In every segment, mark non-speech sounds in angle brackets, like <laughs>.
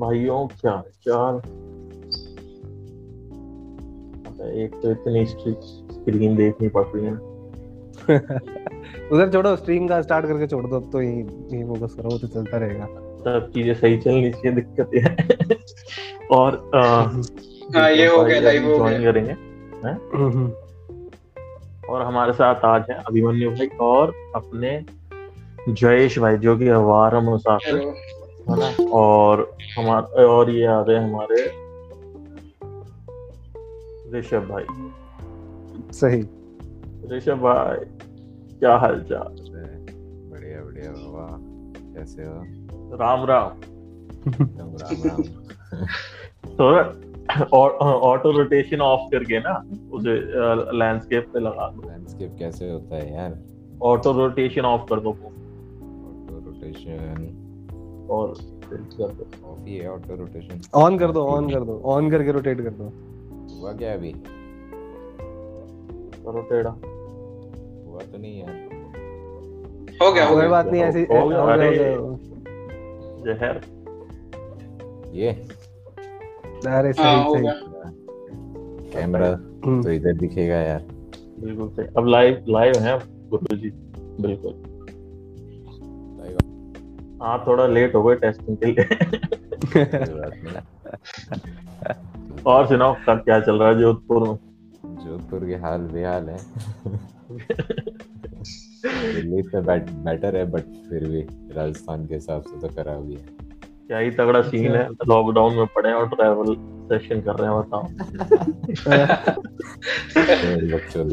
भाइयों क्या चाल एक तो इतनी स्क्रीन देखनी पड़ रही है। <laughs> उधर छोड़ो स्ट्रीम का स्टार्ट करके छोड़ दो अब तो यही यही फोकस करो तो चलता रहेगा। सब चीज़ें सही चलनी चाहिए दिक्कत ये है। <laughs> और आ, <laughs> हाँ ये हो गया लाइव हो ज्वाइन गया। करेंगे और हमारे साथ आज है अभिमन्यु भाई और अपने जयेश भाई जो कि हमारा मुसाफिर। है और हमारे और ये आ गए हमारे ऋषभ भाई। सही। ऋषभ भाई क्या हाल चाल? बढ़िया बढ़िया बाबा कैसे हो? राम राम। एकदम राम राम। थोड़ा और ऑटो रोटेशन ऑफ़ करके ना उसे लैंडस्केप पे लगा दो। लैंडस्केप कैसे होता है यार? ऑटो रोटेशन ऑफ़ कर दो। ऑटो रोटेशन और कर दो। ऑफ़ ही है ऑटो रोटेशन ऑन कर दो ऑन कर दो ऑन करके रोटेट कर दो। हुआ क्या अभी? करो टेढ़ा हुआ तो नहीं यार। हो गया हो कोई बात नहीं ऐसी हो गया, हो गया। जहर। ये। अरे हाँ सही सही। कैमरा हम्म। तो इधर दिखेगा यार। बिल्कुल सही। अब लाइव लाइव है गुरु जी बिल्कुल। हाँ थोड़ा लेट हो गए टेस्टिंग के लिए। और सुनाओ कब क्या चल रहा है जोधपुर में? जोधपुर के हाल बेहाल है। दिल्ली से बेटर है बट फिर भी राजस्थान के हिसाब से तो खराब ही है। क्या ही तगड़ा सीन है। लॉकडाउन में पड़े और ट्रैवल सेशन कर रहे हैं बताओ।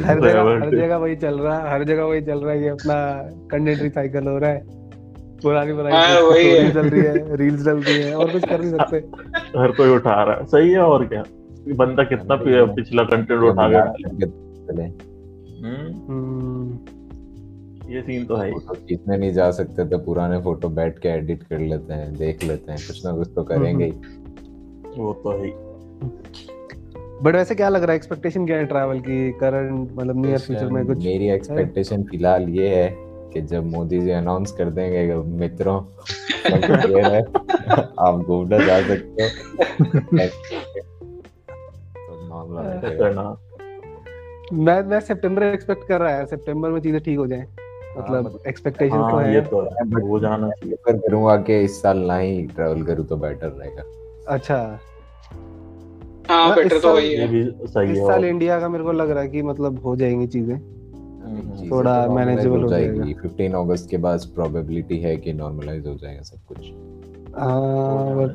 हर जगह हर जगह वही चल रहा है। हर जगह वही चल रहा है ये अपना कंटेंट रिसाइकल हो रहा है। पुरानी हाँ, पुरानी वही है। स्टोरी चल रही है रील्स चल रही है और कुछ कर नहीं सकते। <laughs> हर कोई उठा रहा है। सही है और क्या? बंदा कितना पिछला कंटेंट उठा के डाले चले हम्म, हम्म, ये सीन तो है ही। फ़ोटो नहीं जा सकते तो पुराने फ़ोटो बैठ के एडिट कर लेते हैं देख लेते हैं कुछ ना कुछ तो करेंगे ही वो तो है बट वैसे क्या लग रहा है एक्सपेक्टेशन क्या है ट्रैवल की? करंट मतलब नियर फ्यूचर में कुछ मेरी एक्सपेक्टेशन फ़िलहाल ये है कि जब मोदी जी अनाउंस कर देंगे मित्रों सब है आप घूमने जा सकते हो। तो मामला मैं मैं सितंबर एक्सपेक्ट कर रहा है सितंबर में चीज़ें ठीक हो जाएँ। मतलब मतलब- एक्सपेक्टेशन तो हाँ। है ये तो है वो जाना चाहिए प्रेफर करूँगा कि इस साल ना ही ट्रैवल करूँ तो बेटर रहेगा। अच्छा। हाँ हाँ, बेटर इस तो साल- वही ये भी सही है। इस साल इंडिया का मेरे को लग रहा है कि मतलब हो जाएँगी चीज़ें। थोड़ा तो normalize manageable हो जाएगी। 15 अगस्त के बाद प्रोबेबिलिटी है कि नॉर्मलाइज हो जाएगा सब कुछ। हाँ है।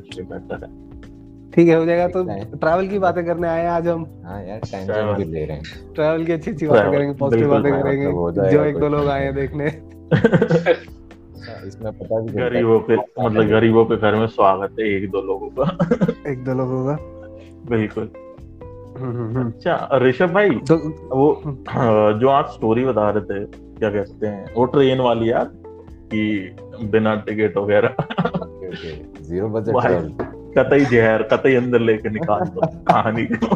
ठीक है हो जाएगा तो ट्रैवल की बातें करने आए हैं आज हम। हाँ यार Travel. टेंशन भी ले रहे हैं। ट्रैवल की अच्छी अच्छी बातें करेंगे पॉजिटिव बातें हाँ, करेंगे हो जाएगा जो एक दो लोग आए हैं देखने। अच्छा, इसमें पता भी गरीबों के मतलब <laughs> गरीबों के घर में स्वागत है एक दो लोगों का। एक दो लोगों का। बिल्कुल। हम्म, हम्म, हम्म। अच्छा ऋषभ भाई तो वो जो आप स्टोरी बता रहे थे क्या कहते हैं वो ट्रेन वाली यार कि बिना टिकट वगैरह ओके, ओके। Zero budget. कतई जहर कतई अंदर लेके निकाल दो कहानी को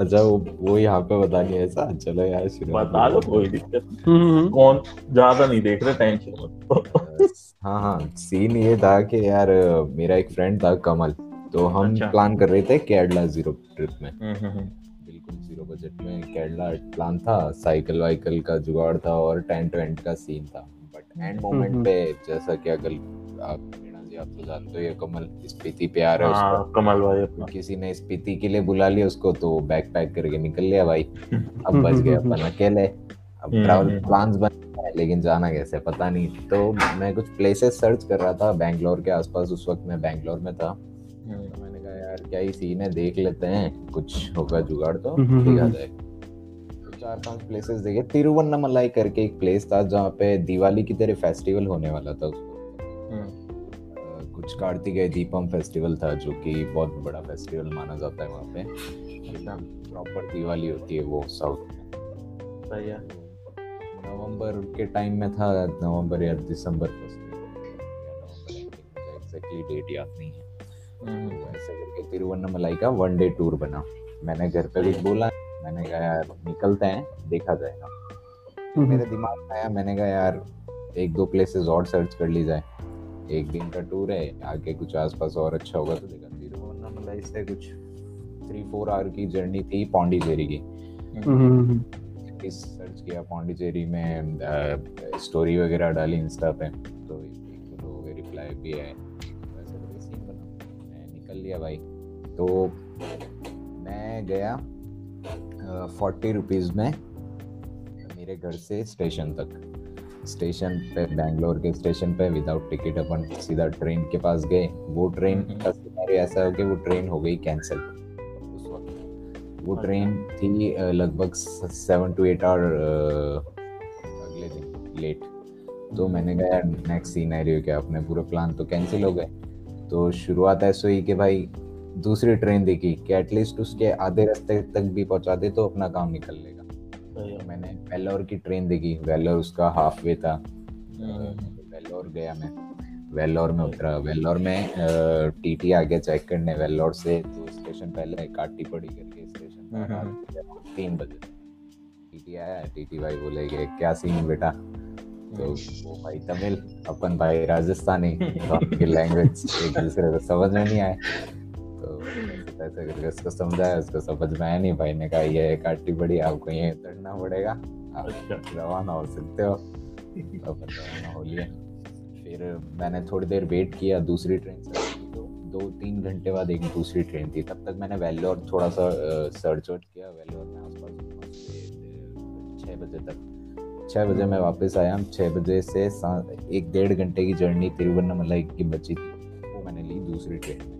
अच्छा वो वो यहाँ पे बतानी है ऐसा चलो यार शुरू बता लो कोई दिक्कत नहीं। हम्म, हम्म, कौन ज़्यादा नहीं देख रहे टेंशन मत हाँ हाँ सीन ये था कि यार मेरा एक फ्रेंड था कमल तो हम अच्छा। प्लान कर रहे थे केरला ज़ीरो ट्रिप में हम्म, हम्म, हम्म। बिल्कुल ज़ीरो बजट में केरला प्लान था साइकिल वाइकल का जुगाड़ था और टेंट वेंट का सीन था बट एंड मोमेंट। पे जैसा कि अगर आप आप तो जानते हो ये कमल स्पीति पे आ रहा है उसका हाँ कमल भाई अपना किसी ने स्पीति के लिए बुला लिया उसको तो बैग पैक करके निकल लिया भाई <laughs> अब बच गए अपन अकेले अब ट्रैवल। प्लान्स बन गए लेकिन जाना कैसे पता नहीं तो मैं कुछ प्लेसेस सर्च कर रहा था बैंगलोर के आसपास उस वक्त मैं बैंगलोर में था क्या ही सीन है देख लेते हैं। कुछ होगा जुगाड़ तो हम्म, ठीक आ हम्म। तो चार पाँच प्लेसेस देखे। तिरुवन्नमलाई करके एक प्लेस था जहाँ पे दिवाली की तरह फेस्टिवल होने वाला था उस वक्त हम्म, अ, कुछ कार्तिकेय दीपम फेस्टिवल था जो कि बहुत बड़ा फेस्टिवल माना जाता है वहाँ पे। अच्छा प्रॉपर दिवाली होती है वो साउथ में। नवंबर के टाइम में था नवंबर या दिसंबर फ़र्स्ट एग्जैक्टली डेट याद नहीं है। हम्म, ऐसे करके तिरुवन्नमलाई का वन डे टूर बना। मैंने घर पे भी बोला मैंने कहा यार निकलते हैं देखा जाएगा हम्म, मेरे दिमाग में आया मैंने कहा यार एक दो प्लेसेस और सर्च कर ली जाए। एक दिन का टूर है आगे कुछ आसपास और अच्छा होगा तो देखा तिरुवन्नामलाई से कुछ थ्री फोर आवर की जर्नी थी पौंडीचेरी की। हम्म, सर्च किया पौंडीचेरी में स्टोरी वगैरह डाली इंस्टा पे तो एक दो लोगों के रिप्लाई भी आए। निकल भाई। तो मैं गया फोर्टी रुपीज़ में मेरे घर से स्टेशन तक। स्टेशन पे बैंगलोर के स्टेशन पे विदाउट टिकट अपन सीधा ट्रेन के पास गए। वो ट्रेन हम्म। का सिनेरियो ऐसा हो कि वो ट्रेन हो गई कैंसिल उस वक्त वो अच्छा। ट्रेन थी लगभग सेवन टू एट आवर अगले दिन लेट तो मैंने कहा नेक्स्ट सीनेरियो क्या? अपने पूरे प्लान तो कैंसिल हो गए। तो शुरुआत ऐसे हुई कि भाई दूसरी ट्रेन देखी कि एटलीस्ट उसके आधे रास्ते तक भी पहुँचा दे तो अपना काम निकल लेगा। तो मैंने वेलोर की ट्रेन देखी। वेलोर उसका हाफ़ वे था। हम्म, वेलोर गया मैं। वेलोर में उतरा। वेलोर में टीटी आ गया चेक करने वेलोर से तो स्टेशन पहले काटी पड़ी करके स्टेशन हम्म, तीन बजे। टीटी आया टीटी भाई बोले कि क्या सीन बेटा? तो वो भाई तमिल अपन भाई राजस्थानी दोनों की लैंग्वेज एक दूसरे को समझ में नहीं आए। तो ऐसे करके उसको समझाया उसको समझ में आया नहीं। भाई ने कहा ये काटी पड़ी आपको यहीं उतरना पड़ेगा। आप अच्छा। रवाना हो सकते हो। अपन रवाना हो लिए। फिर मैंने थोड़ी देर वेट किया दूसरी ट्रेन से। तो दो तीन घंटे बाद एक दूसरी ट्रेन थी। तब तक मैंने वेल्लोर थोड़ा सा सर्च वर्च किया। वेल्लोर में आसपास छः बजे तक। छः बजे मैं वापस आया हम छः बजे से एक डेढ़ घंटे की जर्नी तिरुवन्नामलाई की बची थी। वो मैंने ली दूसरी ट्रेन में।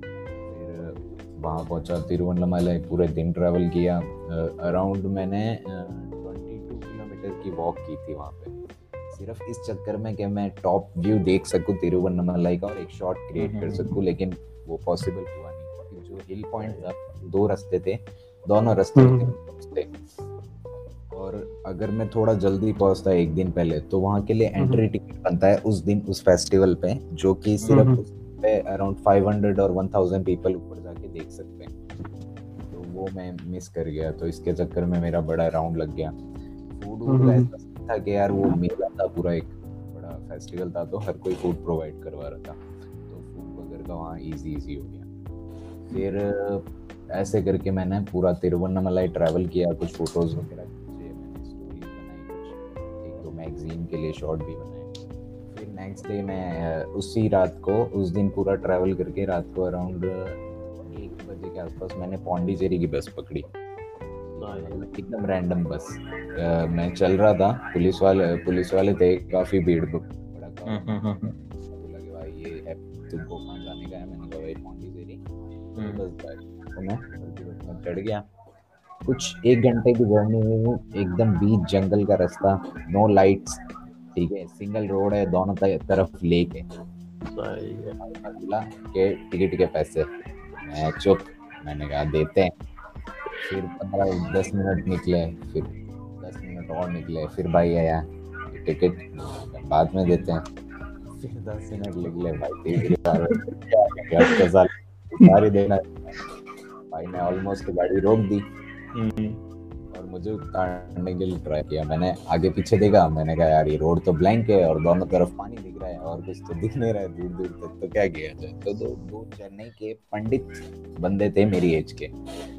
फिर वहाँ पहुँचा तिरुवन्नामलाई पूरे दिन ट्रैवल किया। अराउंड मैंने ट्वेंटी टू किलोमीटर की वॉक की थी वहाँ पे। सिर्फ़ इस चक्कर में कि मैं टॉप व्यू देख सकूँ तिरुवन्नामलाई का और एक शॉट क्रिएट कर हम्म। सकूँ लेकिन वो पॉसिबल हुआ नहीं। क्योंकि जो हिल पॉइंट था दो रास्ते थे। दोनों रास्ते हम्म। थे और अगर मैं थोड़ा जल्दी पहुँचता एक दिन पहले तो वहाँ के लिए एंट्री टिकट बनता है उस दिन उस फेस्टिवल पे जो कि सिर्फ़। उस पे अराउंड 500 और 1000 पीपल ऊपर जाके देख सकते हैं। तो वो मैं मिस कर गया तो इसके चक्कर में मेरा बड़ा राउंड लग गया। फ़ूड। ऐसा था कि यार वो मेला था पूरा एक बड़ा फेस्टिवल था तो हर कोई फ़ूड प्रोवाइड करवा रहा था। तो फ़ूड वगैरह का वहाँ ईजी ईजी हो गया। फिर ऐसे करके मैंने पूरा तिरुवन्नामलाई ट्रैवल किया कुछ फ़ोटोज़ वगैरह। के लिए शॉट भी बनाए। फिर नेक्स्ट डे मैं उसी रात को उस दिन पूरा ट्रैवल करके रात को अराउंड एक बजे के आसपास मैंने पौंडीचेरी की बस पकड़ी। एकदम रैंडम बस। मैं चल रहा था पुलिस वाले पुलिस वाले थे काफ़ी भीड़ बड़ा crowd हम्म, हम्म, हम्म, कि भाई ये है तुमको कहाँ जाने का है। मैंने कहा भाई पौंडीचेरी? हम्म, बस तो में चढ़ गया। कुछ एक घंटे की जर्नी हुई। एकदम बीच जंगल का रास्ता नो लाइट्स ठीक है सिंगल रोड है दोनों तरफ़ लेक है। बोला कि टिकट के पैसे। मैं चुप मैंने कहा देते हैं। फिर पंद्रह दस मिनट निकले फिर दस मिनट और निकले फिर भाई आया टिकट बाद में देते हैं। फिर दस मिनट निकले भाई टिकट सारी देना भाई ने ऑलमोस्ट गाड़ी रोक दी। हम्म, मुझे उतारने के लिए ट्राई किया। मैंने आगे पीछे देखा मैंने कहा यार ये रोड तो ब्लैंक है और दोनों तरफ़ पानी दिख रहा है और कुछ तो दिख नहीं रहा है दूर दूर तक। तो क्या किया जाए? तो दो दो चेन्नई के पंडित बंदे थे मेरी एज के।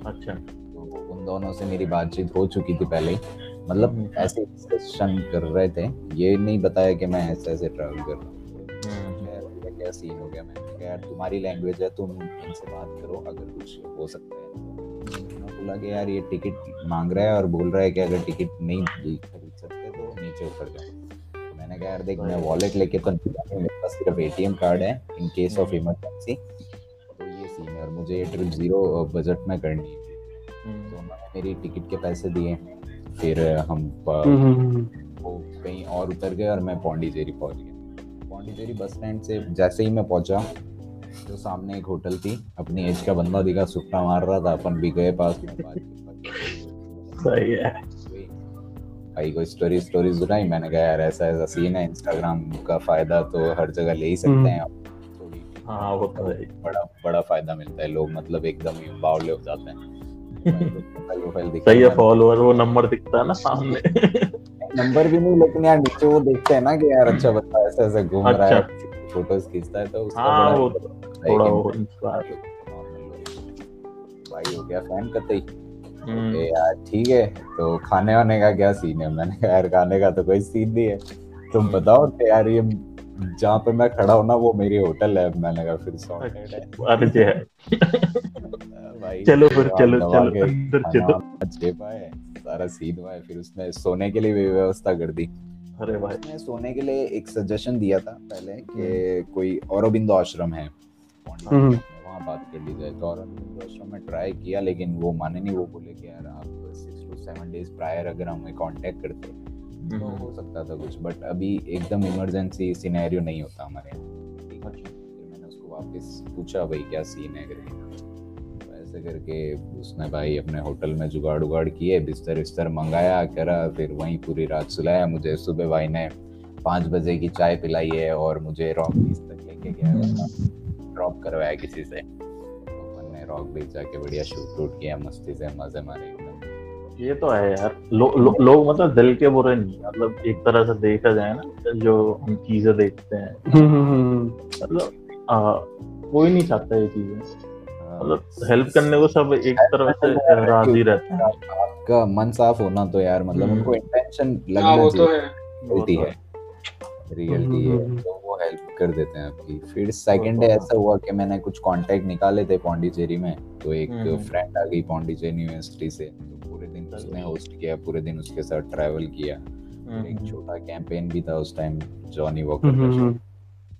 अच्छा। तो उन दोनों से मेरी बातचीत हो चुकी थी पहले ही। मतलब हम्म। ऐसे डिस्कशन कर रहे थे। ये नहीं बताया कि मैं ऐसे ऐसे ट्रैवल कर रहा हूँ। हम्म, क्या सीन हो गया? मैंने कहा यार तुम्हारी लैंग्वेज है तुम इनसे बात करो अगर कुछ हो सकता है तो। उन्होंने बोला कि यार ये टिकट मांग रहा है और बोल रहा है कि अगर टिकट नहीं खरीद सकते तो नीचे उतर जाओ। मैंने कहा यार देख मैं वॉलेट लेके तो मेरे पास सिर्फ़ एटीएम कार्ड है इन केस ऑफ़ इमरजेंसी तो ये सीन है और मुझे ये ट्रिप ज़ीरो बजट में करनी है। हम्म, तो उन्होंने मेरी टिकट के पैसे दिए फिर हम हम्म, हम्म, वो कहीं और उतर गए और मैं पौंडीचेरी पहुँच गया। पौंडीचेरी बस स्टैंड से जैसे ही मैं पहुँचा तो सामने एक होटल थी अपनी एज का बंदा दिखा सुट्टा मार रहा था अपन भी गए पास में सही है। भाई को स्टोरी स्टोरी सुनाई? मैंने कहा यार ऐसा ऐसा सीन है इंस्टाग्राम का फ़ायदा तो हर जगह ले ही सकते हैं आप। हाँ वो तो है। बड़ा बड़ा फ़ायदा मिलता है लोग मतलब एकदम ही बावले हो जाते हैं। सही है फॉलोअर वो नंबर दिखता है ना सामने। नंबर भी नहीं लेकिन यार नीचे वो देखते हैं ना कि यार अच्छा बंदा ऐसे ऐसे घूम रहा अच्छा। है फ़ोटोज़ खींचता है तो उसका हाँ वो थोड़ा वो इंस्पायर भाई हो गया फ़ैन कतई हम्म। यार ठीक है तो खाने वाने का क्या सीन है? मैंने कहा यार खाने का तो कोई सीन नहीं है। तुम बताओ कि यार ये जहाँ पे मैं खड़ा हूँ ना वो मेरी होटल है। मैंने कहा फिर सॉर्टेड है। अरे है। भाई चलो फिर चलो चलो अंदर चलो। दे पाए सारा सीन हुआ है। फिर उसने सोने के लिए भी व्यवस्था कर दी। अरे भाई। उसने सोने के लिए एक सजेशन दिया था पहले कि कोई औरबिंदो आश्रम है। हम्म। में, वहाँ बात कर ली जाए। तो औरबिंदो आश्रम में ट्राई किया लेकिन वो माने नहीं वो बोले कि यार आप six two seven days prior अगर हमें कांटेक्ट करते तो हो सकता था कुछ। बट अभी एकदम इमरजेंसी सिनेरियो नहीं होता हमारे यहाँ। ठीक है। अच्छा। मैंने उसको वापस पूछा भाई क्या सीन है? करके ऐसे करके उसने भाई अपने होटल में जुगाड़ उगाड़ किए बिस्तर विस्तर मंगाया करा फिर वहीं पूरी रात सुलाया मुझे सुबह भाई ने पाँच बजे की चाय पिलाई है और मुझे रॉक बीच तक लेके गया ड्रॉप करवाया किसी से अपन ने रॉक बीच जाके बढ़िया शूट वूट किया मस्ती से मज़े मारे एकदम ये तो है यार लोग लो, लो, मतलब दिल के बुरे नहीं हैं। मतलब एक तरह से देखा जाए ना जो हम चीज़ें देखते हैं हम्म, हम्म, हम्म। मतलब कोई नहीं चाहता ये चीज़ें मतलब हेल्प करने को सब एक तरह से राज़ी रहते हैं। आपका मन साफ़ होना तो यार मतलब हम्म। उनको इंटेंशन हाँ लगना वो तो चाहिए। है रियलिटी है। रियलिटी है। हम्म। तो वो हेल्प कर देते हैं आपकी। फिर सेकंड डे ऐसा हुआ कि मैंने कुछ कांटेक्ट निकाले थे पौंडीचेरी में तो एक हम्म। फ्रेंड आ गई पौंडीचेरी यूनिवर्सिटी से तो पूरे दिन उसने होस्ट किया पूरे दिन उसके साथ ट्रैवल किया। एक छोटा कैंपेन भी था उस टाइम जॉनी वॉकर हम्म, का हम्म,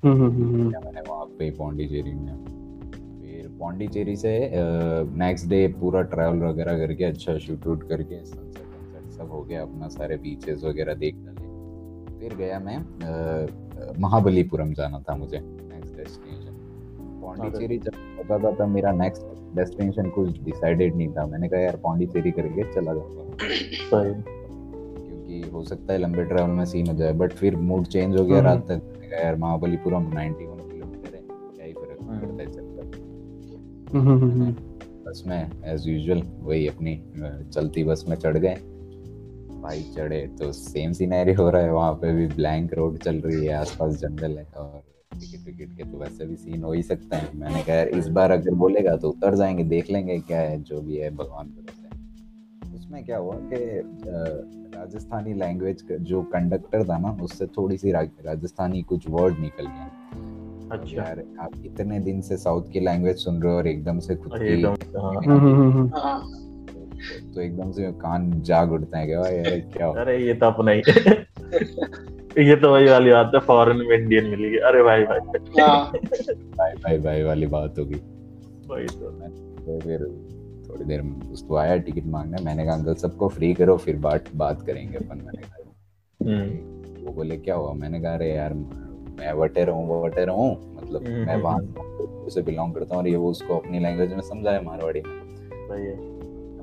हम्म, हम्म, हम्म, मैंने वहाँ पे पौंडीचेरी में। पौंडीचेरी से नेक्स्ट डे पूरा ट्रैवल वगैरह करके अच्छा शूट वूट करके सनसेट वनसेट सब हो गया अपना सारे बीचेस वगैरह देख डाले। फिर गया मैं महाबलीपुरम जाना था मुझे नेक्स्ट डेस्टिनेशन पौंडीचेरी जब पता था तब मेरा नेक्स्ट डेस्टिनेशन कुछ डिसाइडेड नहीं था। मैंने कहा यार पौंडीचेरी करके चला सही <coughs> क्योंकि हो सकता है लंबे ट्रैवल में सीन हो जाए बट फिर मूड चेंज हो गया हम्म। रात तक। यार महाबलीपुरम 91 किलोमीटर है क्या ही फ़र्क हम्म। पड़ता है बस में एज यूजुअल वही अपनी चलती बस में चढ़ गए। भाई चढ़े तो सेम सीनरी हो रहा है वहाँ पे भी ब्लैंक रोड चल रही है आसपास जंगल है और टिकट टिकट के तो वैसे भी सीन हो ही सकता है। मैंने कहा यार इस बार अगर बोलेगा तो उतर जाएँगे देख लेंगे क्या है जो भी है भगवान भरोसे उसमें क्या हुआ कि राजस्थानी लैंग्वेज जो कंडक्टर था ना उससे थोड़ी सी राजस्थानी कुछ वर्ड निकल गया। अच्छा। यार आप इतने दिन से साउथ की लैंग्वेज सुन रहे हो और एकदम से खुद की हाँ। हम्म, हम्म, हम्म। हाँ तो एकदम से कान जाग उठते हैं कि भाई यार क्या हो अरे ये तो अपना ही <laughs> ये तो वही वाली बात है फॉरेन में इंडियन मिली गई अरे भाई भाई हाँ। भाई भाई भाई वाली बात होगी। वही तो। तो फिर थोड़ी देर में उसको आया टिकट मांगने। मैंने कहा अंकल सबको फ्री करो फिर बात बात करेंगे अपन. मैंने कहा हम्म, वो बोले क्या हुआ? मैंने कहा अरे यार मैं वटेर हूँ वो वटेर हूँ मतलब हम्म, मैं हम्म, वहाँ से बिलोंग करता हूँ और ये वो उसको अपनी लैंग्वेज में समझाया मारवाड़ी में।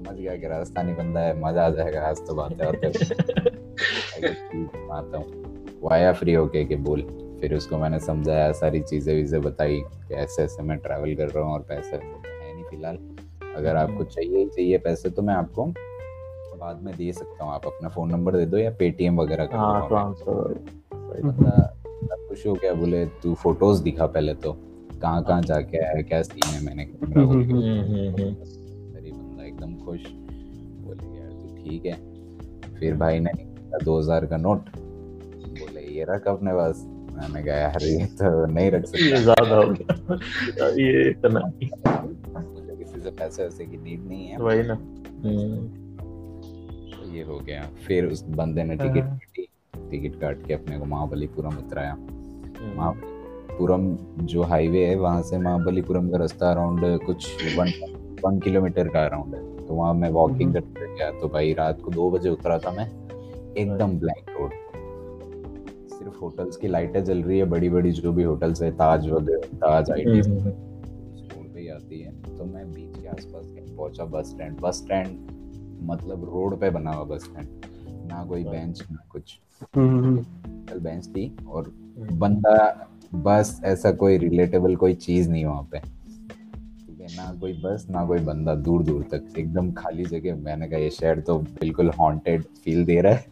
समझ गया कि राजस्थानी बंदा है मज़ा आ जाएगा आज तो बातें आते आता हूँ वो आया फ्री होके कि बोल। फिर उसको मैंने समझाया सारी चीज़ें वीजें बताई कि ऐसे ऐसे मैं ट्रैवल कर रहा हूँ और पैसे है नहीं फ़िलहाल। अगर आपको चाहिए ही चाहिए पैसे तो मैं आपको बाद में दे सकता हूँ। आप अपना फ़ोन नंबर दे दो या पेटीएम वगैरह कर हाँ खुश हो गया बोले तू फ़ोटोज़ दिखा पहले तो। कहाँ कहाँ जाके आया क्या सीन है? मैंने कैमरा खोल के अरे बंदा एकदम खुश। बोले यार तू ठीक है। फिर भाई ने दो हज़ार का नोट बोले ये रख अपने पास। मैंने कहा यार ये तो नहीं रख ये सकता ज़्यादा हो गया। ये इतना मुझे किसी से पैसे वैसे की नीड नहीं है। वही ना। हम्म, तो ये हो गया। फिर उस बंदे ने टिकट काटी। टिकट काट के अपने को महाबलीपुरम उतराया। हम्म, महाबलीपुरम जो हाईवे है वहाँ से महाबलीपुरम का रास्ता अराउंड कुछ वन वन किलोमीटर का अराउंड है। तो वहाँ मैं वॉकिंग हम्म। करते गया। तो भाई रात को दो बजे उतरा था मैं एकदम ब्लैक रोड सिर्फ़ होटल्स की लाइटें जल रही है बड़ी बड़ी जो भी होटल्स है ताज वगैरह ताज आई हम्म, हम्म, पे आती है। तो मैं बीच के आसपास पहुँचा बस स्टैंड बस स्टैंड मतलब रोड पे बना हुआ बस स्टैंड ना कोई बेंच ना कुछ। बेंच थी और बंदा बस ऐसा कोई रिलेटेबल कोई चीज़ नहीं वहाँ पे। ठीक है ना कोई बस ना कोई बंदा दूर दूर तक। एकदम खाली जगह। मैंने कहा ये शहर तो बिल्कुल हॉन्टेड फील दे रहा है।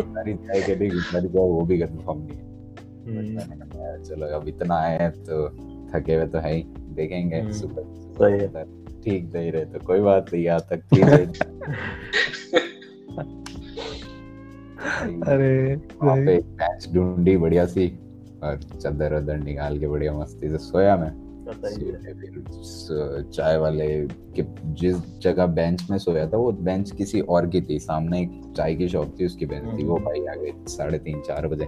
सारी चाय के लिए सारी चाय वो भी कंफर्म नहीं है। हम्म, चलो अब इतना आए हैं तो थके हुए तो है ही। देखेंगे हम्म, है। सुपर ठीक नहीं रहे तो कोई बात नहीं यहाँ तक ठीक <laughs> है अरे वहाँ पे बेंच ढूंढी बढ़िया सी और चादर वादर निकाल के बढ़िया मस्ती से सोया मैं। फिर चाय वाले के जिस जगह बेंच में सोया था वो बेंच किसी और की थी। सामने एक चाय की शॉप थी उसकी बेंच थी। वो हम्म। भाई आ गए साढ़े तीन चार बजे।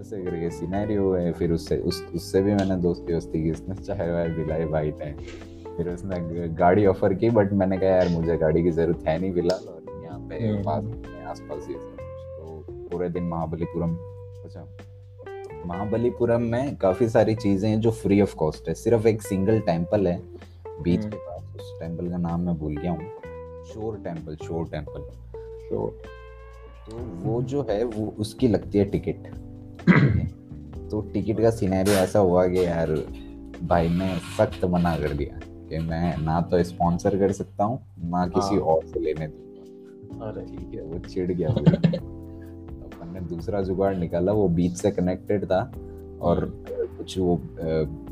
ऐसे करके सिनेरियो है। फिर उससे उस उससे भी मैंने दोस्ती वोस्ती की। उसने चाय वाय पिलाई भाई ने। फिर उसने गाड़ी ऑफ़र की बट मैंने कहा यार मुझे गाड़ी की ज़रूरत है नहीं फ़िलहाल और पे। पास में आसपास ही तो पूरे दिन महाबलीपुरम अच्छा महाबलीपुरम में काफ़ी सारी चीज़ें हैं जो फ्री ऑफ़ कॉस्ट है सिर्फ़ एक सिंगल टेंपल है बीच। के पास उस टेंपल का नाम मैं भूल गया हूँ शोर टेंपल शोर टेंपल तो तो वो जो है वो उसकी लगती है टिकट तो टिकट का सिनेरियो ऐसा हुआ कि यार भाई ने सख्त मना कर दिया कि मैं ना तो स्पॉन्सर कर सकता हूँ ना किसी। और से लेने अरे ठीक है वो चिढ़ गया <laughs> अपन ने दूसरा जुगाड़ निकाला वो बीच से कनेक्टेड था और कुछ वो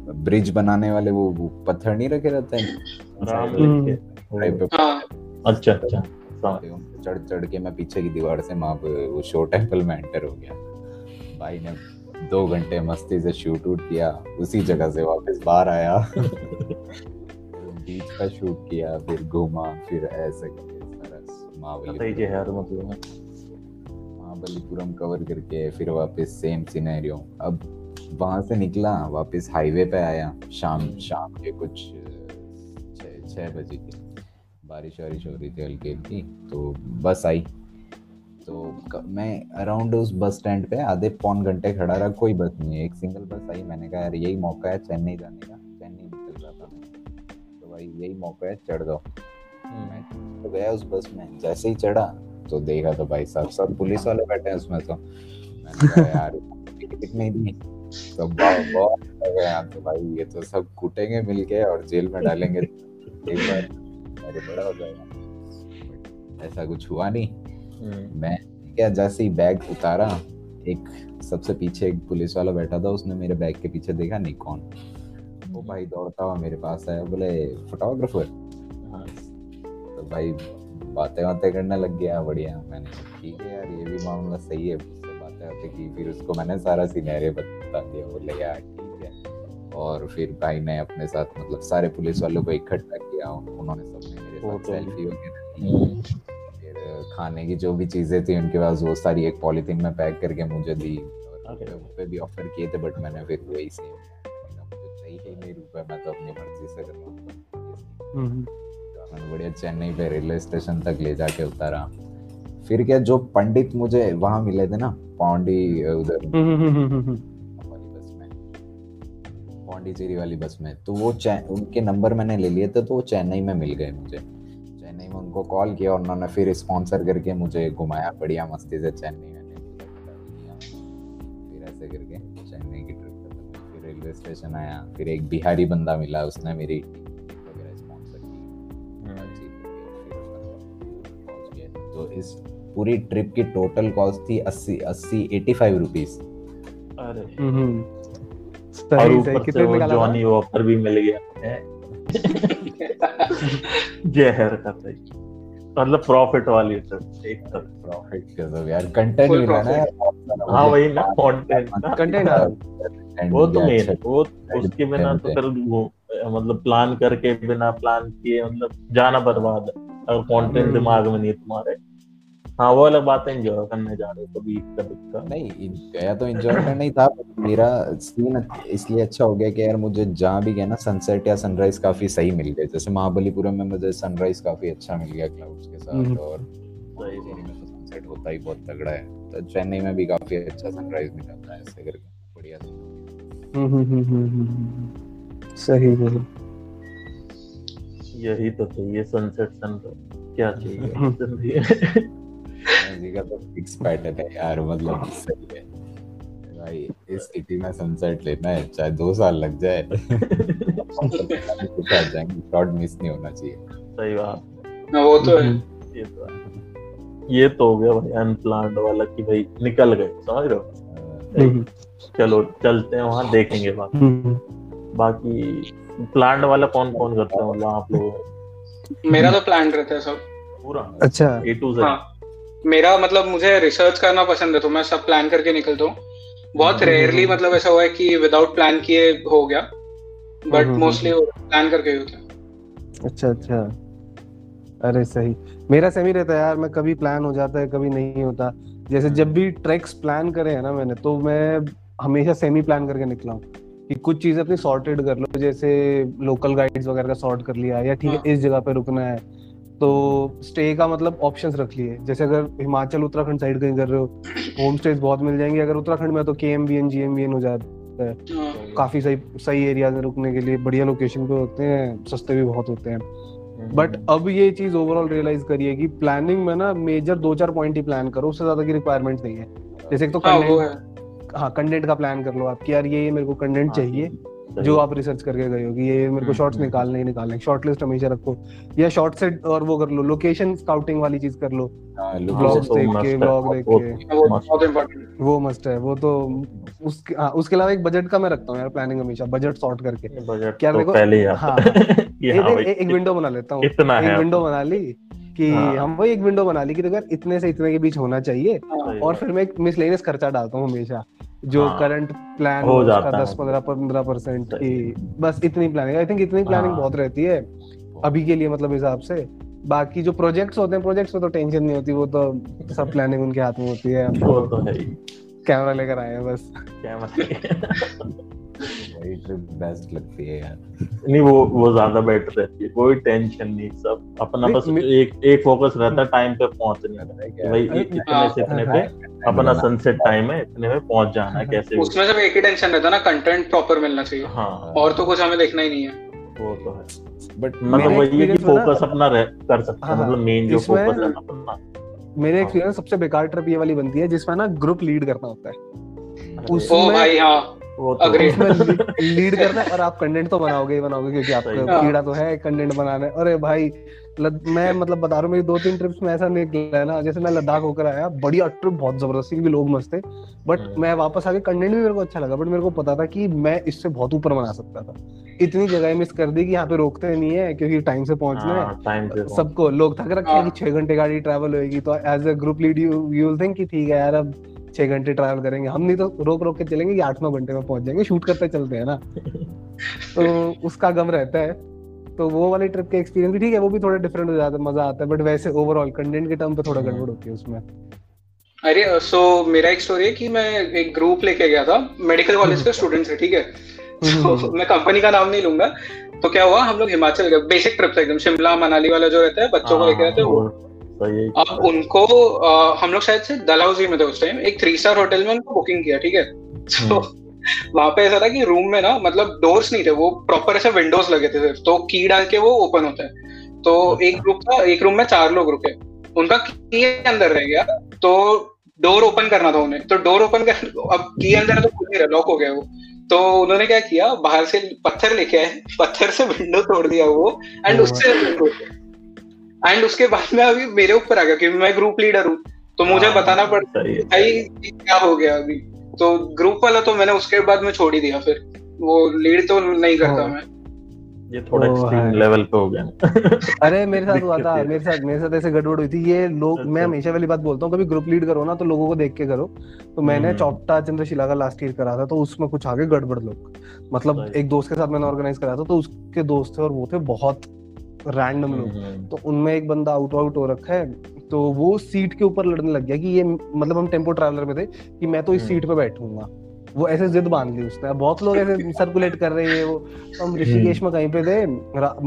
ब्रिज बनाने वाले वो, वो पत्थर नहीं रखे रहते हैं? राम हम्म। हाँ। अच्छा अच्छा। पे चढ़ चढ़ के मैं पीछे की दीवार से वहाँ वो शो टेंपल में एंटर हो गया। भाई ने दो घंटे मस्ती से शूट उट किया उसी जगह से वापस बाहर आया। <laughs> बीच का शूट किया फिर घूमा फिर ऐसे महाबलीपुरम कवर करके फिर वापस सेम सिनेरियो अब वहाँ से निकला वापस हाईवे पे आया शाम शाम के कुछ छः बजे की बारिश वारिश हो रही थी हल्की हल्की तो बस आई। तो मैं अराउंड उस बस स्टैंड पे आधे पौन घंटे खड़ा रहा कोई बस नहीं एक सिंगल बस आई मैंने कहा यार यही मौका है चेन्नई जाने का चेन्नई निकल रहा था तो भाई यही मौका है चढ़ जाओ। मैं तो गया उस बस में। जैसे ही चढ़ा तो देखा तो भाई साहब सब पुलिस वाले बैठे हैं उसमें तो। मैंने कहा यार दी। तो बहुत बहुत लगा यहाँ तो भाई ये तो सब कूटेंगे मिलके और जेल में डालेंगे। <laughs> एक बार अरे बड़ा हो जाएगा। ऐसा कुछ हुआ नहीं। हम्म, मैं क्या जैसे ही बैग उतारा एक सबसे पीछे एक पुलिस वाला बैठा था उसने मेरे बैग के पीछे देखा नहीं कौन? वो भाई दौड़ता हुआ मेरे पास आया बोले फोटोग्राफर? भाई बातें बातें करने लग गया बढ़िया। मैंने ठीक है यार ये भी मामला सही है। उससे बातें बातें की फिर उसको मैंने सारा सीनेरियो बता दिया बोले यार ठीक है। और फिर भाई ने अपने साथ मतलब सारे पुलिस वालों को इकट्ठा किया उन्होंने सबने मेरे साथ सेल्फी वगैरह ली फिर खाने की जो भी चीज़ें थी उनके पास वो सारी एक पॉलिथीन में पैक करके मुझे दी और रुपए भी ऑफ़र किए थे बट मैंने फिर वही सेम मुझे चाहिए ही नहीं रुपए मैं तो अपनी मर्ज़ी से करवाऊँगा मैंने बढ़िया चेन्नई पे रेलवे स्टेशन तक ले जाके उतारा। फिर क्या जो पंडित मुझे वहाँ मिले थे ना पौंडी उधर। हम्म, हम्म, हम्म, वाली बस में। पौंडीचेरी वाली बस में। तो वो उनके नंबर मैंने ले लिए थे तो वो चेन्नई में मिल गए मुझे। चेन्नई में उनको कॉल किया और उन्होंने फिर स्पॉन्सर करके मुझे घुमाया। बढ़िया मस्ती से चेन्नई में फिर ऐसे करके चेन्नई की ट्रिप फिर रेलवे स्टेशन आया। फिर एक बिहारी बंदा मिला उसने मेरी। तो इस पूरी ट्रिप की टोटल कॉस्ट थी अस्सी अस्सी एटी फाइव रुपीज़ अरे। हम्म। और सही सही। ऊपर से वो जॉनी वॉकर भी मिल गया। जहर का सही मतलब प्रॉफिट वाली ट्रिप एक तरह प्रॉफिट कर यार कंटेंट ना हाँ वही ना कंटेंट ना। Content, हाँ। वो तो मेन अच्छा वो उसके बिना तो फिर वो मतलब प्लान करके बिना प्लान किए मतलब जाना बर्बाद है। अगर कंटेंट हम्म। दिमाग में नहीं है तुम्हारे हाँ वो अलग बात है एंजॉय करने जा रहे हो कभी इक्का दुक्का नहीं गया तो एंजॉय करना ही था मेरा सीन इसलिए अच्छा हो गया कि यार मुझे जहाँ भी गया ना सनसेट या सनराइज काफ़ी सही मिल गए जैसे महाबलीपुरम में मुझे सनराइज काफ़ी अच्छा मिल गया क्लाउड्स के साथ हम्म। और में तो सनसेट होता ही बहुत तगड़ा है तो चेन्नई में भी काफ़ी अच्छा सनराइज मिला था ऐसे करके बढ़िया। हम्म। सही सही यही तो चाहिए सनसेट सनराइज क्या चाहिए? <laughs> जी का तो फिक्स पैटर्न है यार मतलब सही है। भाई इस सिटी में सनसेट लेना है चाहे दो साल लग जाए। <laughs> कुछ आ जाएँगे शॉट मिस नहीं होना चाहिए। सही बात। हाँ, वो तो है। ये तो है। ये तो हो गया भाई अनप्लान्ड वाला कि भाई निकल गए समझ रहे हो? हम्म, चलो चलते हैं वहाँ देखेंगे बाकी। हम्म, बाकी प्लांट वाला कौन कौन करता है मतलब आप लोग? मेरा तो प्लान रहता है सब। पूरा? अच्छा। ए टू जेड मेरा मतलब मुझे रिसर्च करना पसंद है तो मैं सब प्लान करके निकलता हूँ। बहुत हम्म, रेयरली हम्म। मतलब ऐसा हुआ है कि विदाउट प्लान किए हो गया। बट हम्म, मोस्टली प्लान करके ही होता है। अच्छा अच्छा। अरे सही। मेरा सेमी रहता है यार मैं कभी प्लान हो जाता है कभी नहीं होता। जैसे जब भी ट्रैक्स प्लान करे है ना मैंने तो मैं हमेशा सेमी प्लान करके निकला हूँ। कि कुछ चीज़ें अपनी सॉर्टेड कर लो जैसे लोकल गाइड्स वगैरह का सॉर्ट कर लिया या ठीक है हाँ। इस जगह पे रुकना है। तो स्टे का मतलब ऑप्शंस रख लिए। जैसे अगर हिमाचल उत्तराखंड साइड कहीं कर रहे हो होम स्टेज बहुत मिल जाएँगे। अगर उत्तराखंड में तो K M B N G M B N हो जाता है। हाँ, काफ़ी सही सही एरियाज़ में रुकने के लिए बढ़िया लोकेशन पे होते हैं सस्ते भी बहुत होते हैं। हम्म, बट अब ये चीज़ ओवरऑल रियलाइज़ करिए कि प्लानिंग में ना मेजर दो चार पॉइंट ही प्लान करो उससे ज़्यादा की रिक्वायरमेंट नहीं है। जैसे एक तो हाँ कंटेंट है हाँ कंटेंट का प्लान कर लो आप कि यार ये मेरे को कंटेंट हाँ, चाहिए जो आप रिसर्च करके गए हो कि ये मेरे को हम्म, शॉर्ट्स हम्म। निकालने ही निकालने शॉर्ट लिस्ट हमेशा रखो या शॉर्ट से और वो कर लो लोकेशन स्काउटिंग वाली चीज़ कर लो। हाँ, ब्लॉग्स तो देख के ब्लॉग वो- देख के। वो मस्ट है। वो तो उसके हाँ उसके अलावा एक बजट का मैं रखता हूँ यार प्लानिंग हमेशा बजट सॉर्ट करके। क्या तो देखो- पहले हाँ, आता है। <laughs> कि एक, हाँ एक विंडो बना लेता हूँ। एक विंडो बना ली कि हाँ। हम वही एक विंडो बना ली कि देखो यार इतने से इतने के बीच होना चाहिए सही और फिर मैं एक मिसलेनियस खर्चा डालता हूँ हमेशा जो हाँ। करंट प्लान हो जाता दस पंद्रह पंद्रह परसेंट की बस इतनी प्लानिंग आई थिंक इतनी प्लानिंग हाँ। बहुत रहती है अभी के लिए मतलब हिसाब से। बाकी जो प्रोजेक्ट्स होते हैं प्रोजेक्ट्स में तो टेंशन नहीं होती वो तो सब <laughs> प्लानिंग उनके हाथ में होती है। वो तो तो है ही। कैमरा लेकर आए हैं बस। <laughs> वही ट्रिप बेस्ट लगती है यार। नहीं वो वो ज़्यादा बेटर रहती है। कोई टेंशन नहीं सब अपना बस एक एक फोकस रहता है टाइम पे पहुँचने का। है भाई इतने हाँ, से इतने हाँ, पे अपना सनसेट टाइम है इतने में पहुँच जाना है कैसे उसमें सिर्फ़ एक ही टेंशन रहता है ना कंटेंट प्रॉपर मिलना चाहिए। हाँ। और तो कुछ हमें देखना ही नहीं है। वो तो है। बट मतलब वही है कि फोकस अपना कर सकता हैं। हाँ, मतलब मेन जो फोकस है ना अपना। मेरे हाँ। एक्सपीरियंस सबसे बेकार ट्रिप ये वाली बनती है जिसमें ना ग्रुप लीड करना होता है। उसमें- भाई हाँ। वो तो उसमें लीड करना है और आप कंटेंट तो बनाओगे ही बनाओगे क्योंकि आपका कीड़ा तो है कंटेंट बनाने अरे भाई मैं मतलब बता रहा हूँ मेरी दो तीन ट्रिप्स में ऐसा निकला है ना जैसे मैं लद्दाख होकर आया बढ़िया ट्रिप बहुत ज़बरदस्त थी, क्योंकि लोग मस्त थे बट हम्म। मैं वापस आके कंटेंट भी मेरे को अच्छा लगा बट मेरे को पता था कि मैं इससे बहुत ऊपर बना सकता था इतनी जगह मिस कर दी कि यहाँ पे रोकते नहीं है क्योंकि टाइम से पहुँचना है हाँ, सबको लोग थक रखे हैं। कि छह घंटे गाड़ी ट्रैवल होगी तो as a group lead you you will think कि ठीक है यार अब छह घंटे ट्रैवल करेंगे हम नहीं तो रोक रोक के चलेंगे कि आठ नौ घंटे में पहुँच जाएँगे शूट करते चलते हैं ना <laughs> तो उसका गम रहता है तो वो वाली ट्रिप का एक्सपीरियंस भी ठीक है वो भी थोड़ा डिफरेंट हो जाता है मज़ा आता है बट वैसे ओवरऑल कंटेंट के टर्म पे थोड़ा हम्म। गड़बड़ होती है उसमें। अरे सो मेरा एक स्टोरी है कि मैं एक ग्रुप लेके गया था मेडिकल कॉलेज के स्टूडेंट्स है ठीक है? हम्म, तो मैं कंपनी का नाम नहीं लूँगा तो क्या हुआ हम लोग हिमाचल गए बेसिक ट्रिप था एकदम शिमला मनाली वाला जो रहता है बच्चों को हाँ, लेके रहते हैं सही है। अब उनको अ, हम लोग शायद से डलहौजी में थे उस टाइम एक थ्री स्टार होटल में उनको बुकिंग किया ठीक है? तो वहाँ पे ऐसा था कि रूम में ना मतलब डोर्स नहीं थे वो प्रॉपर ऐसे विंडोज़ लगे थे सिर्फ़ तो की डाल के वो ओपन होता है। तो। एक ग्रुप था एक रूम में चार लोग रुके। उनका की अंदर रह गया तो डोर ओपन करना था उन्हें। तो डोर ओपन कर अब की अंदर तो खुद नहीं रहा लॉक हो गया वो। तो उन्होंने क्या किया बाहर से पत्थर लेके आए <laughs> पत्थर से विंडो तोड़ दिया वो एंड उससे एंड उसके बाद में अभी मेरे ऊपर आ गया क्योंकि मैं ग्रुप लीडर हूँ। तो मुझे हाँ, बताना पड़ता है। भाई क्या हो गया अभी? तो ग्रुप वाला तो मैंने उसके बाद में छोड़ ही दिया फिर। वो लीड तो नहीं करता हाँ। मैं। ये थोड़ा एक्सट्रीम लेवल पे हो गया। <laughs> अरे मेरे साथ हुआ था मेरे साथ मेरे साथ ऐसे गड़बड़ हुई थी। ये लोग मैं अच्छा। हमेशा वाली बात बोलता हूँ कभी ग्रुप लीड करो ना तो लोगों को देख के करो। तो मैंने हम्म। चौपटा चंद्रशिला का लास्ट ईयर करा था तो उसमें कुछ आगे गड़बड़ लोग। मतलब एक दोस्त के साथ मैंने ऑर्गेनाइज करा था तो उसके दोस्त थे और वो थे बहुत रैंडम लोग। हम्म, तो उनमें एक बंदा आउट आउट हो रखा है तो वो सीट के ऊपर लड़ने लग गया कि ये मतलब हम टेंपो ट्रैवलर में थे कि मैं तो इस हम्म। सीट पर बैठूँगा वो ऐसे जिद बाँध ली उसने। बहुत लोग ऐसे सर्कुलेट कर रहे हैं वो। हम ऋषिकेश में कहीं पे थे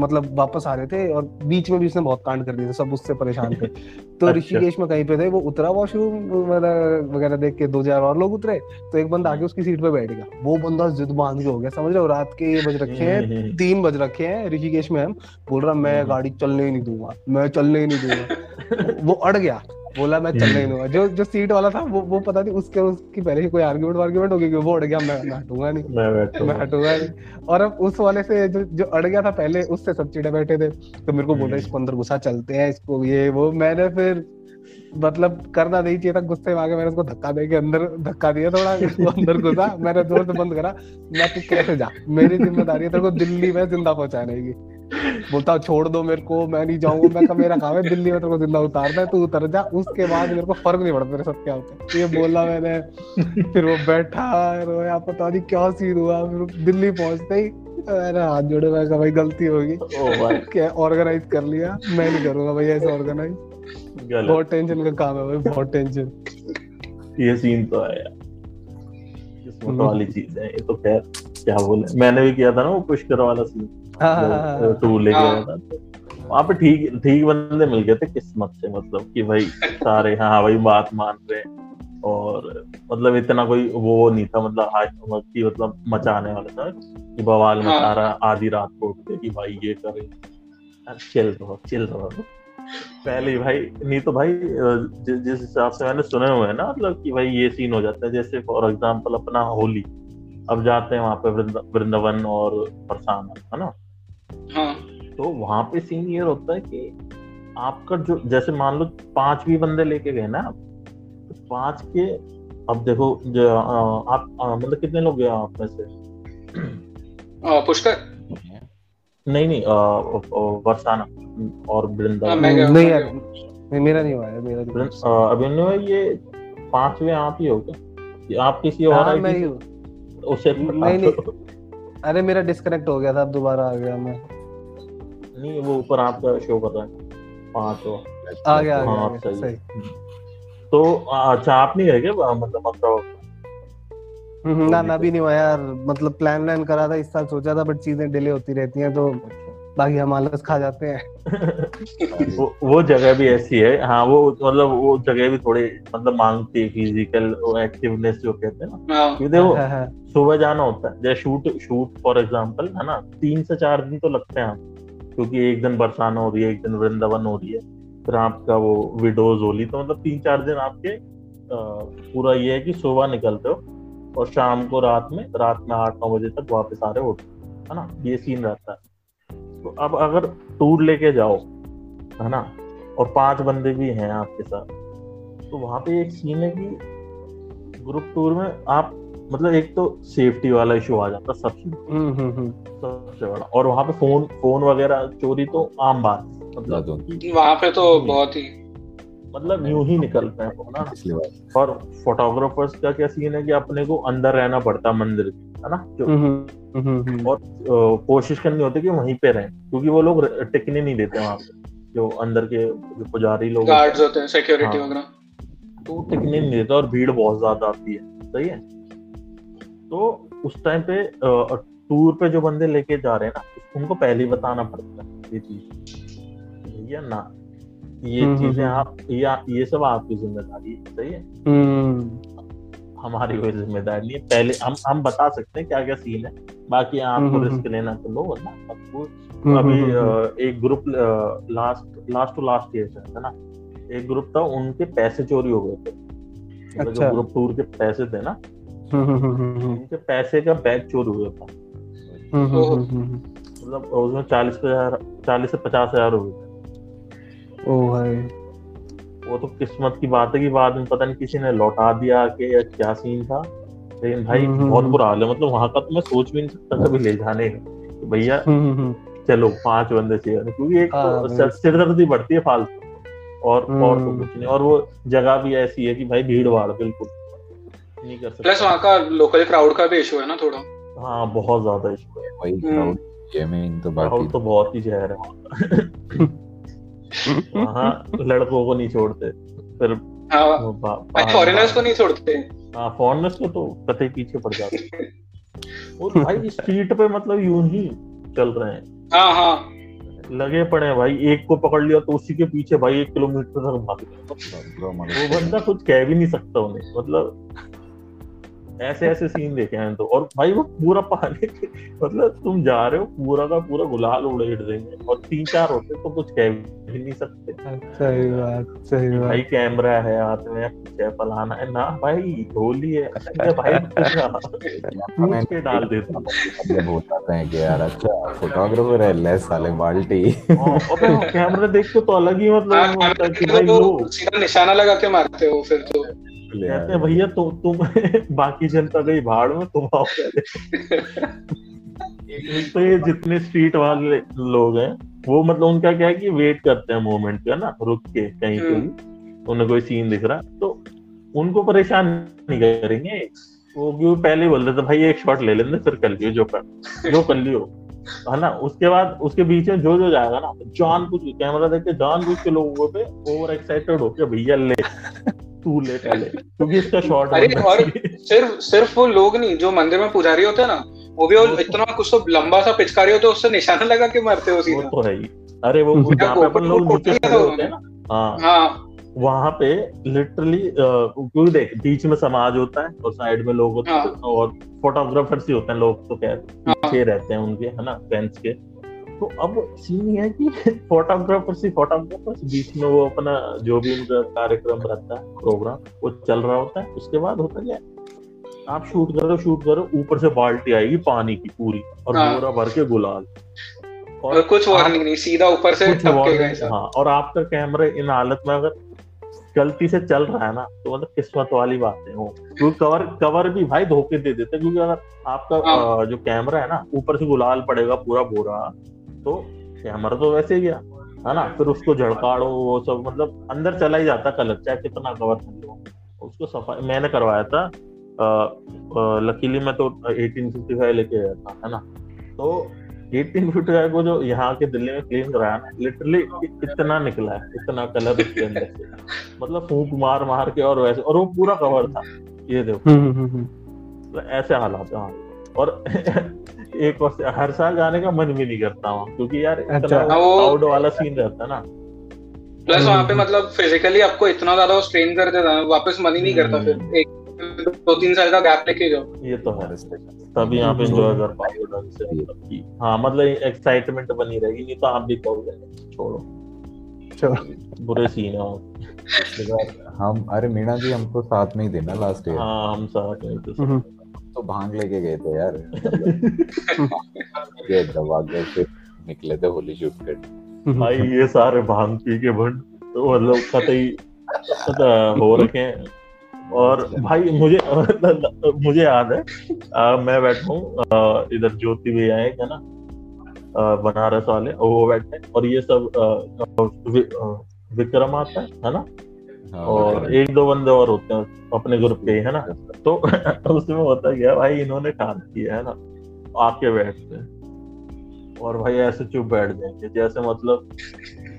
मतलब वापस आ रहे थे और बीच में भी उसने बहुत कांड कर दिए थे सब उससे परेशान थे। <laughs> तो अच्छा। ऋषिकेश में कहीं पे थे वो उतरा वॉशरूम वगैरह वगैरह देख के दो चार और लोग उतरे तो एक बंदा आके उसकी सीट पे बैठ गया। वो बंदा जिद बाँध के हो गया समझ रहे हो? रात के ये बज रखे हैं हम्म, तीन बज रखे हैं ऋषिकेश में हम। बोल रहा मैं हम्म। गाड़ी चलने ही नहीं दूँगा मैं चलने ही नहीं दूँगा। <laughs> वो अड़ गया। बोला मैं चलने नहीं दूँगा जो जो सीट वाला था वो वो पता नहीं उसके उसकी पहले ही कोई आर्ग्यूमेंट वार्गुमेंट होगी कि वो अड़ गया मैं मैं हटूँगा नहीं। मैं बैठूँगा। मैं हटूँगा नहीं। और अब उस वाले से जो जो अड़ गया था पहले उससे सब चिड़े बैठे थे। तो मेरे को बोला हम्म। इसको अंदर घुसा चलते हैं इसको ये वो। मैंने फिर मतलब करना नहीं चाहिए था गुस्से में आके मैंने उसको धक्का दे के अंदर धक्का दिया थोड़ा वो अंदर घुसा। मैंने ज़ोर से बंद करा मैं तू कैसे जा? मेरी ज़िम्मेदारी है तेरे को दिल्ली में ज़िंदा पहुँचाने की। बोलता छोड़ दो मेरे को मैं नहीं जाऊँगा मैं कहा मेरा काम है दिल्ली में तेरे को ज़िंदा उतारना है तू उतर जा। उसके बाद मेरे को फ़र्क नहीं पड़ता तेरे साथ क्या होता है। ये बोला मैंने फिर वो बैठा रोया पता नहीं क्या सीन हुआ फिर दिल्ली पहुँचते ही मैंने हाथ जोड़े मैं कहा भाई गलती होगी। <laughs> क्या ऑर्गेनाइज कर लिया? मैं नहीं करूँगा भाई ऐसे ऑर्गेनाइज बहुत टेंशन का काम है भाई बहुत टेंशन ये सीन तो है यार। किस्मत हम्म। वाली चीज़ है ये तो खैर क्या बोले? मैंने भी किया था ना वो पुष्कर वाला सीन टूर लेके। गया था। वहाँ पे ठीक ठीक बंदे मिल गए थे किस्मत से मतलब कि भाई सारे हाँ भाई बात मान रहे हैं। और मतलब इतना कोई वो नहीं था मतलब हाय की मतलब मचाने वाला था कि बवाल हाँ। मचा रहा आधी रात को उठ के कि भाई ये करे। चिल रहो चिल रहो। पहले ही भाई नहीं तो भाई जि- जिस हिसाब से मैंने सुने हुए हैं ना मतलब कि भाई ये सीन हो जाता है जैसे फॉर एग्जांपल अपना होली। अब जाते हैं वहाँ पे वृंदावन और बरसाना है ना? हाँ। तो वहाँ पे सीन ये होता है कि आपका जो जैसे मान लो पाँच भी बंदे लेके गए ना आप तो पाँच के अब देखो जो आप मतलब कितने लोग गए आप में से पुष्कर? नहीं नहीं अ, और हाँ, मैं गया नहीं यार नहीं, मेरा नहीं हुआ है मेरा नहीं वृंद- अभिनव ये पांचवे आप ही हो क्या? आप किसी और हाँ आई मैं थी? ही हूँ। उसे नहीं, नहीं। अरे मेरा डिस्कनेक्ट हो गया था अब दोबारा आ गया मैं। नहीं वो ऊपर आपका शो कर रहा है। पाँच तो। आ गया आ गया, हाँ, आ गया सही। तो अच्छा आप नहीं गए क्या? मतलब मतलब हम्म, ना ना भी नहीं हुआ यार। मतलब प्लान व्लान करा था इस साल सोचा था बट चीज़ें डिले होती रहती हैं तो बाकी हम आलस खा जाते हैं। वो, वो जगह भी ऐसी है। हाँ वो मतलब वो जगह भी थोड़ी मतलब मांगती है फ़िज़िकल एक्टिवनेस जो कहते हैं ना। हाँ। क्योंकि देखो हाँ, हाँ, सुबह जाना होता है। जैसे शूट शूट फॉर एग्जांपल है ना? तीन से चार दिन तो लगते हैं क्योंकि एक दिन बरसाना हो रही है एक दिन वृंदावन हो रही है। फिर आपका वो विडोज होली तो मतलब तीन चार दिन आपके अ, पूरा ये है कि सुबह निकलते हो और शाम को रात में रात में आठ नौ बजे तक वापस आ रहे हो। है ना? ये सीन रहता है। अब अगर टूर लेके जाओ है ना? और पाँच बंदे भी हैं आपके साथ तो वहाँ पे एक सीन है कि ग्रुप टूर में आप मतलब एक तो सेफ्टी वाला इशू आ जाता है सबसे हम्म, हम्म, हम्म। सबसे बड़ा। और वहाँ पे फ़ोन फ़ोन वगैरह चोरी तो आम बात है। मतलब। वहाँ पे तो बहुत ही मतलब यूँ ही निकलते हैं ना। पिछली बार और फोटोग्राफर्स का क्या सीन है कि अपने को अंदर रहना पड़ता मंदिर के है ना जो हम्म, हम्म, हम्म। और कोशिश करनी होती है कि वहीं पे रहें क्योंकि वो लोग टिकने नहीं देते वहाँ पे जो अंदर के जो पुजारी लोग गार्ड्स होते हैं सिक्योरिटी हाँ। वगैरह। तो वो टिकने नहीं देते और भीड़ बहुत ज़्यादा आती है सही है? तो उस टाइम पे टूर पे जो बंदे लेके जा रहे हैं ना उनको पहले ही बताना पड़ता है ये चीज़। भैया ना? ये चीज़ें आप या ये सब आपकी ज़िम्मेदारी है सही है? हम्म, हमारी कोई ज़िम्मेदारी नहीं है। पहले हम हम बता सकते हैं क्या क्या सीन है। बाकी आपको हम्म, रिस्क लेना तो लो वरना आपको हम्म, अभी हम्म, हम्म। एक group last last to last year है ना? एक ग्रुप था उनके पैसे चोरी हो गए थे। मतलब अच्छा। जो ग्रुप टूर के पैसे थे ना हम्म, हम्म, हम्म, हम्म, उनके पैसे का बैग चोरी हुआ था। हम्म, हम्म, हम्म, हम्म। मतलब उसमें चालीस हज़ार चालीस से पचास हज़ार हो गए थे। ओ भाई। वो तो किस्मत की बात है कि बाद में पता नहीं किसी ने लौटा दिया कि या क्या सीन था। लेकिन भाई हम्म, हम्म, बहुत हम्म। बुरा हाल है। मतलब वहाँ का तो मैं सोच भी नहीं सकता कभी ले जाने का। भैया। चलो पाँच बंदे चाहिए। क्योंकि एक हाँ, तो सिरदर्दी बढ़ती है फालतू। और और तो। कुछ नहीं। और वो जगह भी ऐसी है कि भाई भीड़ भाड़ बिल्कुल। नहीं कर सकते। प्लस वहाँ का लोकल क्राउड का भी इशू है ना थोड़ा। हाँ बहुत ज़्यादा इशू है। हम्म। क्राउड गेमिंग तो बाकी क्राउड तो बहुत ही जहर है। <laughs> वहाँ लड़कों को नहीं छोड़ते। फिर हाँ। वो बा- भाई बाहर- फॉरेनर्स को नहीं छोड़ते। हाँ। फॉरनर्स को तो कतई पीछे पड़ जाते <laughs> और भाई स्ट्रीट पे मतलब यूँ ही चल रहे हैं। हाँ हाँ। लगे पड़े हैं भाई एक को पकड़ लिया तो उसी के पीछे भाई एक किलोमीटर तक भाग वो बंदा कुछ कह भी नहीं सकता उन्हें मतलब ऐसे ऐसे सीन देखे हैं तो। और भाई वो पूरा पानी मतलब तुम जा रहे हो पूरा का पूरा गुलाल उड़ेड़ देंगे। और तीन चार होते तो कुछ कह भी नहीं सकते। सही बात सही बात भाई कैमरा है हाथ में कुछ है फलाना है। ना भाई होली है। अरे भाई पूछ के डाल देता जब होता है कि यार अच्छा फोटोग्राफर है ले साले बाल्टी अबे कैमरा देख के तो अलग ही मतलब हाँ, होता है कि तो भाई लो वो सीधा निशाना लगा के मारते हो फिर तो। कहते हैं भैया तो तुम <laughs> बाकी जनता गई भाड़ में तुम आओ पहले। तो ये जितने स्ट्रीट वाले लोग हैं वो मतलब उनका क्या है कि वेट करते हैं मोमेंट का ना रुक के कहीं पे भी। उन्हें कोई सीन दिख रहा। तो उनको परेशान नहीं करेंगे। वो क्यों पहले ही बोल देते भाई एक शॉट ले लेंगे फिर कर लियो जो कर जो कर लियो। है ना उसके बाद उसके बीच में जो जो जाएगा ना जान कुछ कैमरा देख के जान कुछ के लोगों पे ओवर एक्साइटेड होके भैया ले। तू ले पहले क्योंकि इसका शॉट अरे और सिर्फ़ सिर्फ़ वो लोग नहीं जो मंदिर में पुजारी होते हैं ना वो भी वो इतना कुछ तो लंबा सा पिचकारी होता है उससे निशाना लगा के मारते हो सीधा। तो है ही। अरे वो जहाँ पे अपन लोग नीचे खड़े होते हैं ना हाँ। हाँ। वहाँ पे लिटरली क्योंकि देख बीच में समाज होता है और साइड में लोग होते हैं और फोटोग्राफर्स ही होते हैं लोग तो खैर पीछे रहते हैं उनके है ना फैंस के। तो अब सीन ये है कि फोटोग्राफर्स ही फोटोग्राफर्स बीच में वो अपना जो भी उनका कार्यक्रम रहता है प्रोग्राम वो चल रहा होता है उसके बाद होता क्या आप शूट करो शूट करो ऊपर से बाल्टी आएगी पानी की पूरी और हाँ। बोरा भर के गुलाल और कुछ आप- वार्निंग नहीं सीधा ऊपर से कुछ टपकेगा हाँ और आपका कैमरा इन हालत में अगर गलती से चल रहा है ना तो मतलब किस्मत वाली बात है वो क्योंकि कवर कवर भी भाई धोखे दे देते क्योंकि अगर आपका हाँ। जो कैमरा है ना ऊपर से गुलाल पड़ेगा पूरा बोरा तो कैमरा तो वैसे ही गया है ना? फिर उसको झड़काड़ो वो सब मतलब अंदर चला ही जाता कलर चाहे कितना कवर कर लो। उसको सफ़ाई मैंने करवाया था लकीली मैं तो 1855 लेके गया था है ना? तो 1855 को जो यहाँ के दिल्ली में क्लीन कराया ना लिटरली इतना निकला है इतना कलर उसके अंदर से। मतलब फूक मार मार के और वैसे और वो पूरा कवर था ये देखो। हम्म, हम्म, हम्म, तो ऐसे हालात है और <laughs> एक और से- हर साल जाने का मन भी नहीं करता वहाँ क्योंकि यार इतना अच्छा। हाँ, वाला सीन रहता है ना प्लस वहाँ पे हम्म। मतलब फिजिकली आपको इतना ज़्यादा स्ट्रेन कर देता है वापस मन ही नहीं करता फिर। एक दो तीन साल का गैप लेके जाओ। ये तो है। तभी आप एंजॉय कर पाओगे ढंग से। हाँ मतलब एक्साइटमेंट बनी रहेगी नहीं तो आप भी कहोगे छोड़ो। बुरे सीन है <laughs> हम अरे मीना जी हमको साथ में ही थे ना लास्ट ईयर हाँ हम साथ हम्म, तो भाँग लेके गए थे यार <laughs> ये दबा के फिर निकले थे होली शूट कर भाई ये सारे भाँग पी के भंड तो मतलब कतई हो रखे हैं। और भाई मुझे मुझे याद है आ, मैं बैठा हूँ इधर ज्योति भी आए है ना? बनारस वाले वो बैठे और ये सब आ, वि, आ, विक्रम आता है है ना? और एक दो बंदे और होते हैं अपने ग्रुप के है ना? तो <laughs> उसमें होता क्या है, भाई इन्होंने काम किया है ना आके बैठते हैं। और भाई ऐसे चुप बैठ जाएँगे जैसे मतलब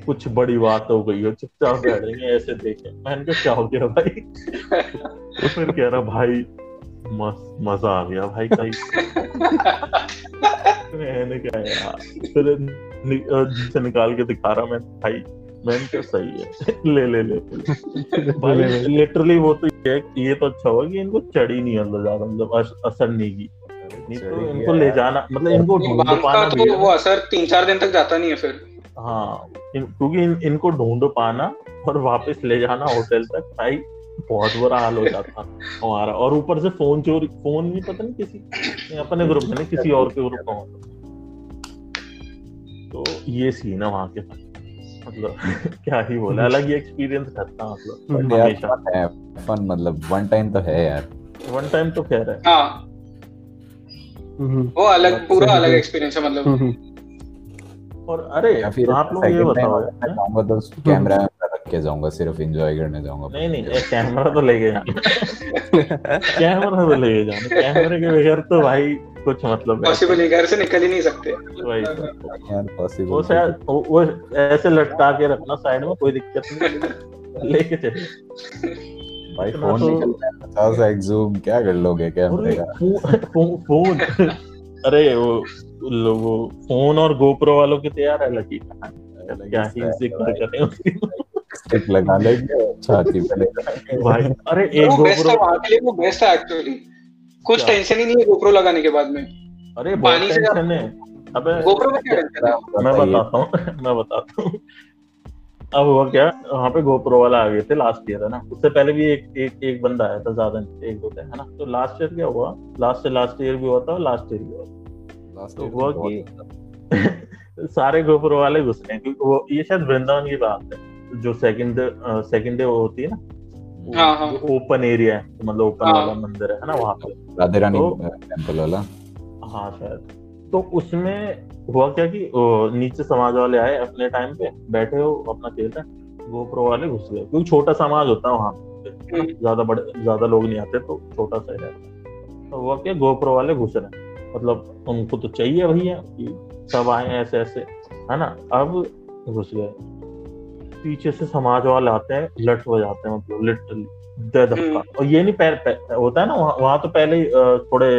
कुछ बड़ी बात हो गई हो चुपचाप बैठेंगे ऐसे देखे। मैंने कहा क्या हो गया भाई? <laughs> तो फिर कह रहा भाई मस्त मज़ा आ गया भाई कहीं <laughs> मैंने कहा यार फिर जिसे निकाल के दिखा रहा मैं भाई मैंने कहा सही है? ले ले ले, ले। भाई लिटरली वो तो ये ये तो अच्छा हुआ कि इनको चढ़ी नहीं अंदर ज़्यादा मतलब असर नहीं की। नहीं तो इनको ले जाना मतलब इनको ढूंढ पाना भी तो वो असर तीन चार दिन तक जाता नहीं है फिर। हाँ इन, क्योंकि इन, इनको ढूंढ पाना और वापस ले जाना होटल तक। भाई बहुत बुरा हाल हो जाता हमारा। और ऊपर से फ़ोन चोरी फ़ोन भी पता नहीं किसी अपने ग्रुप में नहीं किसी और के ग्रुप में तो ये सीन है वहाँ के। साथ मतलब क्या ही बोले अलग ही एक्सपीरियंस रहता मतलब हम्म, हमेशा। फन है फन मतलब वन टाइम तो है यार। वन टाइम तो कह रहे हैं। हाँ। हम्म, वो अलग पूरा अलग एक्सपीरियंस है मतलब। हम्म, और अरे या आप लोग ये बताओ कैमरा के जाऊँगा सिर्फ़ एंजॉय करने जाऊँगा नहीं नहीं एक कैमरा तो लेके जाना कैमरा तो लेके जाना कैमरे के बगैर तो भाई कुछ मतलब है पॉसिबल है घर से निकल ही नहीं सकते वही तो। यार वो शायद वो ऐसे लटका के रखना साइड में कोई दिक्कत नहीं लेके चले भाई फ़ोन तो- निकलता है पचास एक्स जूम क्या कर लोगे कैमरे का फ़ोन अरे वो लोगो फ़ोन और गोप्रो वालों की तैयार है लकी क्या ही ज़िक्र करें उसकी स्टिक लगा लेंगे छाती पे ले भाई अरे एक वो बेस्ट है गोप्रो वहाँ के लिए वो बेस्ट है एक्चुअली कुछ क्या? टेंशन ही नहीं है गोप्रो लगाने के बाद में। अरे पानी से टेंशन है। अबे गोप्रो में क्या टेंशन है? मैं बताता हूँ <laughs> मैं बताता हूँ। अब हुआ क्या वहाँ पे गोप्रो वाला आ गए थे लास्ट ईयर है ना। उससे पहले भी एक एक एक बंदा आया था ज़्यादा नहीं, एक दो थे है ना? तो लास्ट ईयर क्या हुआ? लास्ट से लास्ट ईयर भी हुआ था लास्ट ईयर भी हुआ था। तो हुआ कि-। <laughs> सारे गोप्रो वाले घुस रहे हैं क्योंकि वो ये शायद वृंदावन की बात है। जो सेकंड सेकंड डे होती है ना? वो हाँ, हाँ। ओपन एरिया है मतलब ओपन हाँ। वाला मंदिर है ना वहाँ पे? राधे रानी तो- टेंपल वाला। हाँ शायद। तो उसमें हुआ क्या कि नीचे समाज वाले आए अपने टाइम पे बैठे हो अपना खेल रहे हैं गोप्रो वाले घुस गए। क्योंकि छोटा समाज होता है वहाँ पे। है? हम्म। ज़्यादा बड़े ज़्यादा लोग नहीं आते तो छोटा सा ही रहता है। तो हुआ क्या गोप्रो वाले घुस रहे हैं। मतलब उनको तो चाहिए भैया कि सब आए ऐसे ऐसे है ना? अब घुस गए। पीछे से समाज वाले आते हैं लट हो जाते हैं मतलब लिटरली दे धक्का हम्म। और ये नहीं पैर, पैर होता है ना वहाँ वहाँ तो पहले ही थोड़े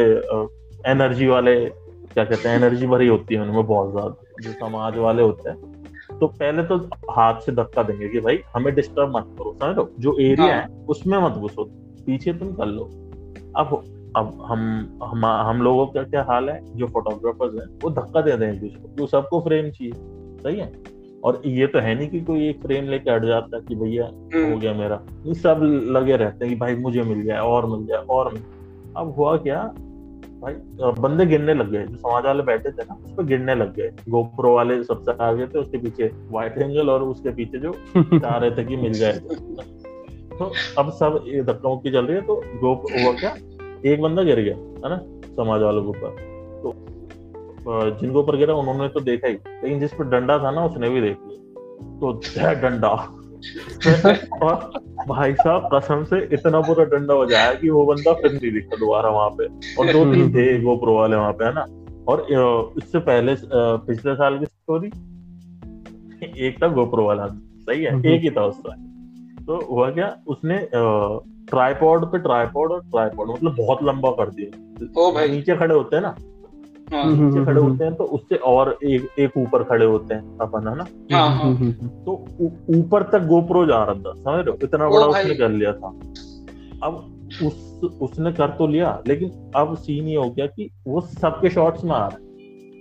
एनर्जी वाले क्या कहते हैं एनर्जी भरी होती है उनमें बहुत ज़्यादा जो समाज वाले होते हैं। तो पहले तो हाथ से धक्का देंगे कि भाई हमें डिस्टर्ब मत करो समझ लो जो एरिया हाँ। है उसमें मत घुसो पीछे तुम कर लो। अब अब हम हम हम लोगों का क्या हाल है? जो फोटोग्राफर्स हैं वो धक्का दे दें एक दूसरे को सबको फ्रेम चाहिए। सही है? और ये तो है नहीं कि कोई एक फ्रेम लेके हट जाता है कि भैया हो हम्म, गया मेरा। ये सब लगे रहते हैं कि भाई मुझे मिल जाए और मिल जाए और मिल अब हुआ क्या भाई बंदे गिरने लग गए। जो समाज वाले बैठे थे ना उस पर गिरने लग गए। गोप्रो वाले सबसे आगे थे उसके पीछे व्हाइट एंगल और उसके पीछे जो चाह रहे थे कि मिल जाए तो अब सब धक्का मुक्की चल रही है तो गोप हुआ क्या एक बंदा गिर गया है ना समाज वालों के ऊपर। तो जिनके ऊपर गिरा उन्होंने तो देखा ही। लेकिन जिस पर डंडा था ना उसने भी देख लिया। तो जय डंडा। <laughs> और भाई साहब कसम से इतना बुरा डंडा बजाया कि वो बंदा फिर नहीं दिखा दोबारा वहाँ पे। और दो तीन थे गोप्रो वाले वहाँ पे है ना? और इससे पहले पिछले साल की स्टोरी एक था गोप्रो वाला। सही है? हम्म। एक ही था उसका तो हुआ क्या? उसने ट्राईपॉड पे ट्राईपॉड और ट्राईपॉड मतलब बहुत लंबा कर दिया। ओ भाई। नीचे खड़े होते हैं ना नीचे खड़े होते हैं तो उससे और एक एक ऊपर खड़े होते हैं अपन है ना? हाँ हाँ। तो ऊपर तक गोप्रो जा रहा था समझ रहे हो? इतना बड़ा उसने कर लिया था। अब उस उसने कर तो लिया लेकिन अब सीन ये हो गया कि वो सबके शॉट्स में आ रहा है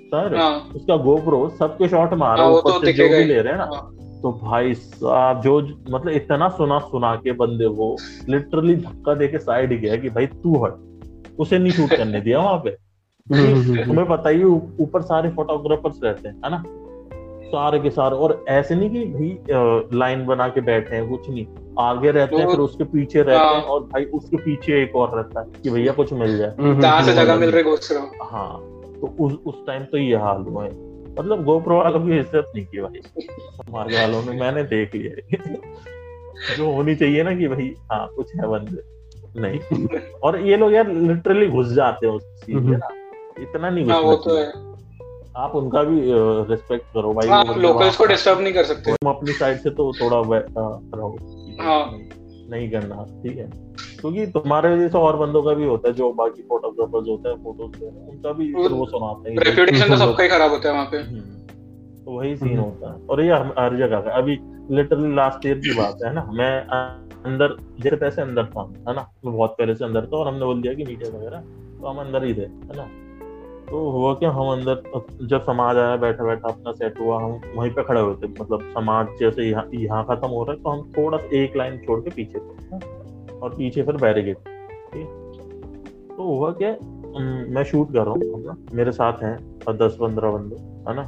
समझ रहे हो? हाँ। उसका गोप्रो सबके शॉट में आ रहा हाँ, है ऊपर तो से जो भी ले रहे हैं ना। हाँ। तो भाई साहब जो मतलब इतना सुना सुना के बंदे वो लिटरली धक्का दे के साइड गया कि भाई तू हट। उसे नहीं शूट करने दिया वहाँ पे। तुम्हें पता ही ऊपर सारे फोटोग्राफर्स रहते हैं है ना? सारे के सारे और ऐसे नहीं कि भाई लाइन बना के बैठे हैं कुछ नहीं। आगे रहते हैं फिर उसके पीछे रहते हाँ। हैं। और भाई उसके पीछे एक और रहता है कि भैया कुछ मिल जाए। से हम्म, जगह हम्म। मिल रही घुस रहा हाँ। तो उस उस टाइम तो ये हाल हुआ है। मतलब गोप्रो वालों की इज़्ज़त नहीं की भाई। समाज वालों ने मैंने देख लिया जो होनी चाहिए ना कि भाई हाँ कुछ है बंदे। नहीं। <laughs> और ये लोग यार लिटरली घुस जाते हैं उस चीज़ में ना। इतना नहीं हाँ वो तो है। आप उनका भी रिस्पेक्ट करो भाई हाँ लोकल्स को डिस्टर्ब नहीं कर सकते। तुम अपनी साइड से तो थोड़ा रहो। हाँ। नहीं करना ठीक है। क्योंकि तुम्हारे जैसे और बंदों का भी होता है जो बाकी फोटोग्राफर्स होते हैं फ़ोटोज़ उनका भी वो सुनाते हैं। कि रेपुटेशन तो सबका ही खराब होता है वहाँ पे। हम्म, तो वही सीन हम्म। होता है। और ये हर जगह का अभी लिटरली लास्ट ईयर की बात है ना मैं अंदर जैसे पैसे अंदर था है ना? मैं बहुत पहले से अंदर था और हमने बोल दिया कि मीडिया वगैरह तो हम अंदर ही थे है ना? तो हुआ क्या हम अंदर जब समाज आया बैठा बैठा अपना सेट हुआ हम वहीं पे खड़े हुए थे। मतलब समाज जैसे यहाँ यहाँ खत्म हो रहा है तो हम थोड़ा सा एक लाइन छोड़ के पीछे थे? और पीछे फिर बैरिकेड तो हुआ क्या मैं शूट कर रहा हूँ मेरे साथ हैं दस पंद्रह बंदे है ना?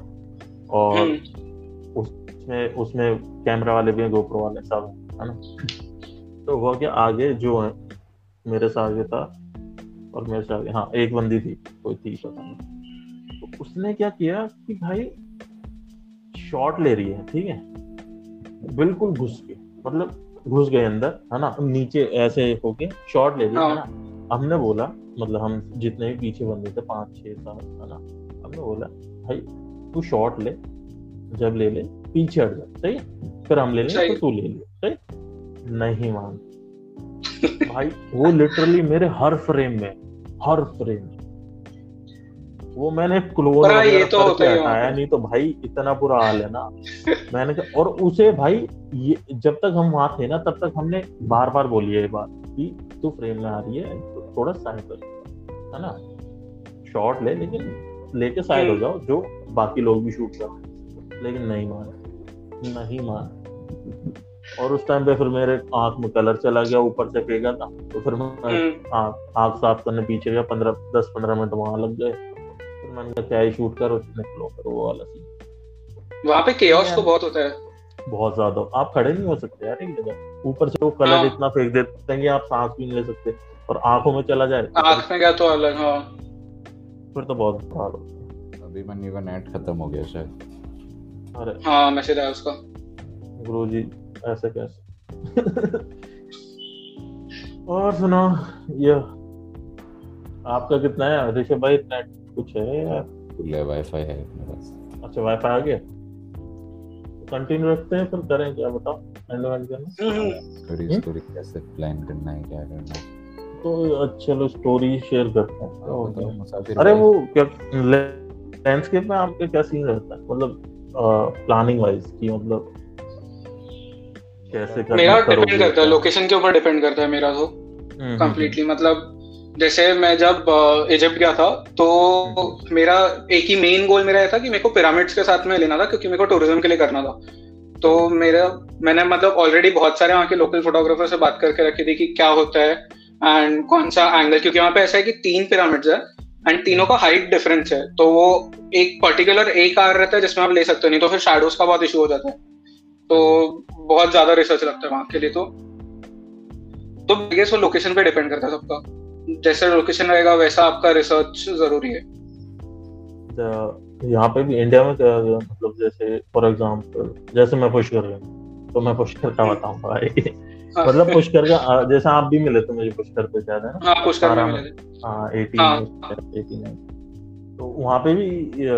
और हम्म, उसमें उसमें कैमरा वाले भी हैं गोप्रो वाले सब है ना? <laughs> तो हुआ क्या आगे जो है मेरे साथ आगे था और मेरे साथ हाँ एक बंदी थी कोई थी पता नहीं। तो उसने क्या किया कि भाई शॉट ले रही है ठीक है? बिल्कुल घुस के मतलब घुस गए अंदर है ना? नीचे ऐसे होके शॉट ले रही है हाँ। ना? हमने बोला मतलब हम जितने भी पीछे बंदे थे पाँच छह सात है ना? हमने बोला भाई तू शॉट ले जब ले ले पीछे हट जा सही फिर हम ले सही। तो तू ले ले सही? नहीं मान भाई वो लिटरली मेरे हर फ्रेम में हर फ्रेम में। वो मैंने हाँ, ये तो होता है हटाया नहीं तो भाई इतना बुरा हाल है ना। मैंने कहा और उसे भाई ये जब तक हम वहाँ थे ना तब तक हमने बार बार बोली है ये बात कि तू फ्रेम में आ रही है तो थोड़ा साइड कर है ना? शॉट ले लेकिन लेके साइड हो हम्म। जाओ जो बाकी लोग भी शूट कर लेकिन नहीं मान। नहीं मान। और उस टाइम पे फिर मेरे आँख में कलर चला गया ऊपर से फेंका था। तो फिर मैं हम्म, आँख साफ़ करने पीछे गया पंद्रह दस पंद्रह मिनट वहाँ लग गए। फिर मैंने कहा क्या ही शूट करो निकलो फिर वो वाला सीन वहाँ पे केओस तो बहुत होता है। बहुत ज़्यादा। आप खड़े नहीं हो सकते यार एक जगह। ऊपर से वो कलर हाँ। इतना फेंक देते हैं कि आप सांस भी नहीं ले सकते और आँखों में चला जाए। आँख में गया तो अलग हाँ। फिर तो बहुत बुरा हाल होता अभी मनी का नेट खत्म हो गया शायद। अरे। हाँ मैसेज आया उसका। गुरु जी ऐसे कैसे? और सुनो ये आपका कितना है? ऋषभ भाई नेट कुछ है यार फुल है वाईफाई है मेरे पास। अच्छा वाईफाई आ गया? कंटिन्यू रखते हैं फिर करें क्या? बताओ एंड एंड करना। हम्म, स्टोरी हम्म? स्टोरी कैसे प्लान करना है क्या करना है? तो अच्छा चलो स्टोरी शेयर करते हैं। है? मुसाफिर अरे वो क्या लैंडस्केप में आपके क्या सीन रहता है? मतलब प्लानिंग वाइज की मतलब कैसे करना मेरा डिपेंड करता है लोकेशन के ऊपर डिपेंड करता है मेरा तो हम्म, कंप्लीटली मतलब जैसे मैं जब इजिप्ट गया था तो मेरा एक ही मेन गोल मेरा था कि मेरे को पिरामिड्स के साथ में लेना था क्योंकि मेरे को टूरिज़्म के लिए करना था। तो मेरा मैंने मतलब ऑलरेडी बहुत सारे वहाँ के लोकल फोटोग्राफर से बात करके रखी थी कि क्या होता है एंड कौन सा एंगल क्योंकि वहाँ पे ऐसा है कि तीन पिरामिड्स है एंड तीनों का हाइट डिफरेंस है। तो वो एक पर्टिकुलर एक आर रहता है जिसमें आप ले सकते हो नहीं तो फिर शेडोज का बहुत इशू हो जाता है। तो बहुत ज़्यादा रिसर्च लगता है वहाँ के लिए तो। तो वो लोकेशन पे डिपेंड करता है सबका। जैसे लोकेशन रहेगा वैसा आपका रिसर्च ज़रूरी है। यहाँ पे भी इंडिया में क्या मतलब जैसे फॉर एग्जांपल जैसे मैं पुष्कर हूँ तो मैं पुष्कर का बताऊँ भाई। हाँ। मतलब पुष्कर का जैसे आप भी मिले तो मुझे पुष्कर पे शायद है। ना हाँ पुष्कर में मिले। हाँ एटी हाँ। एटी नाइन तो वहाँ पे भी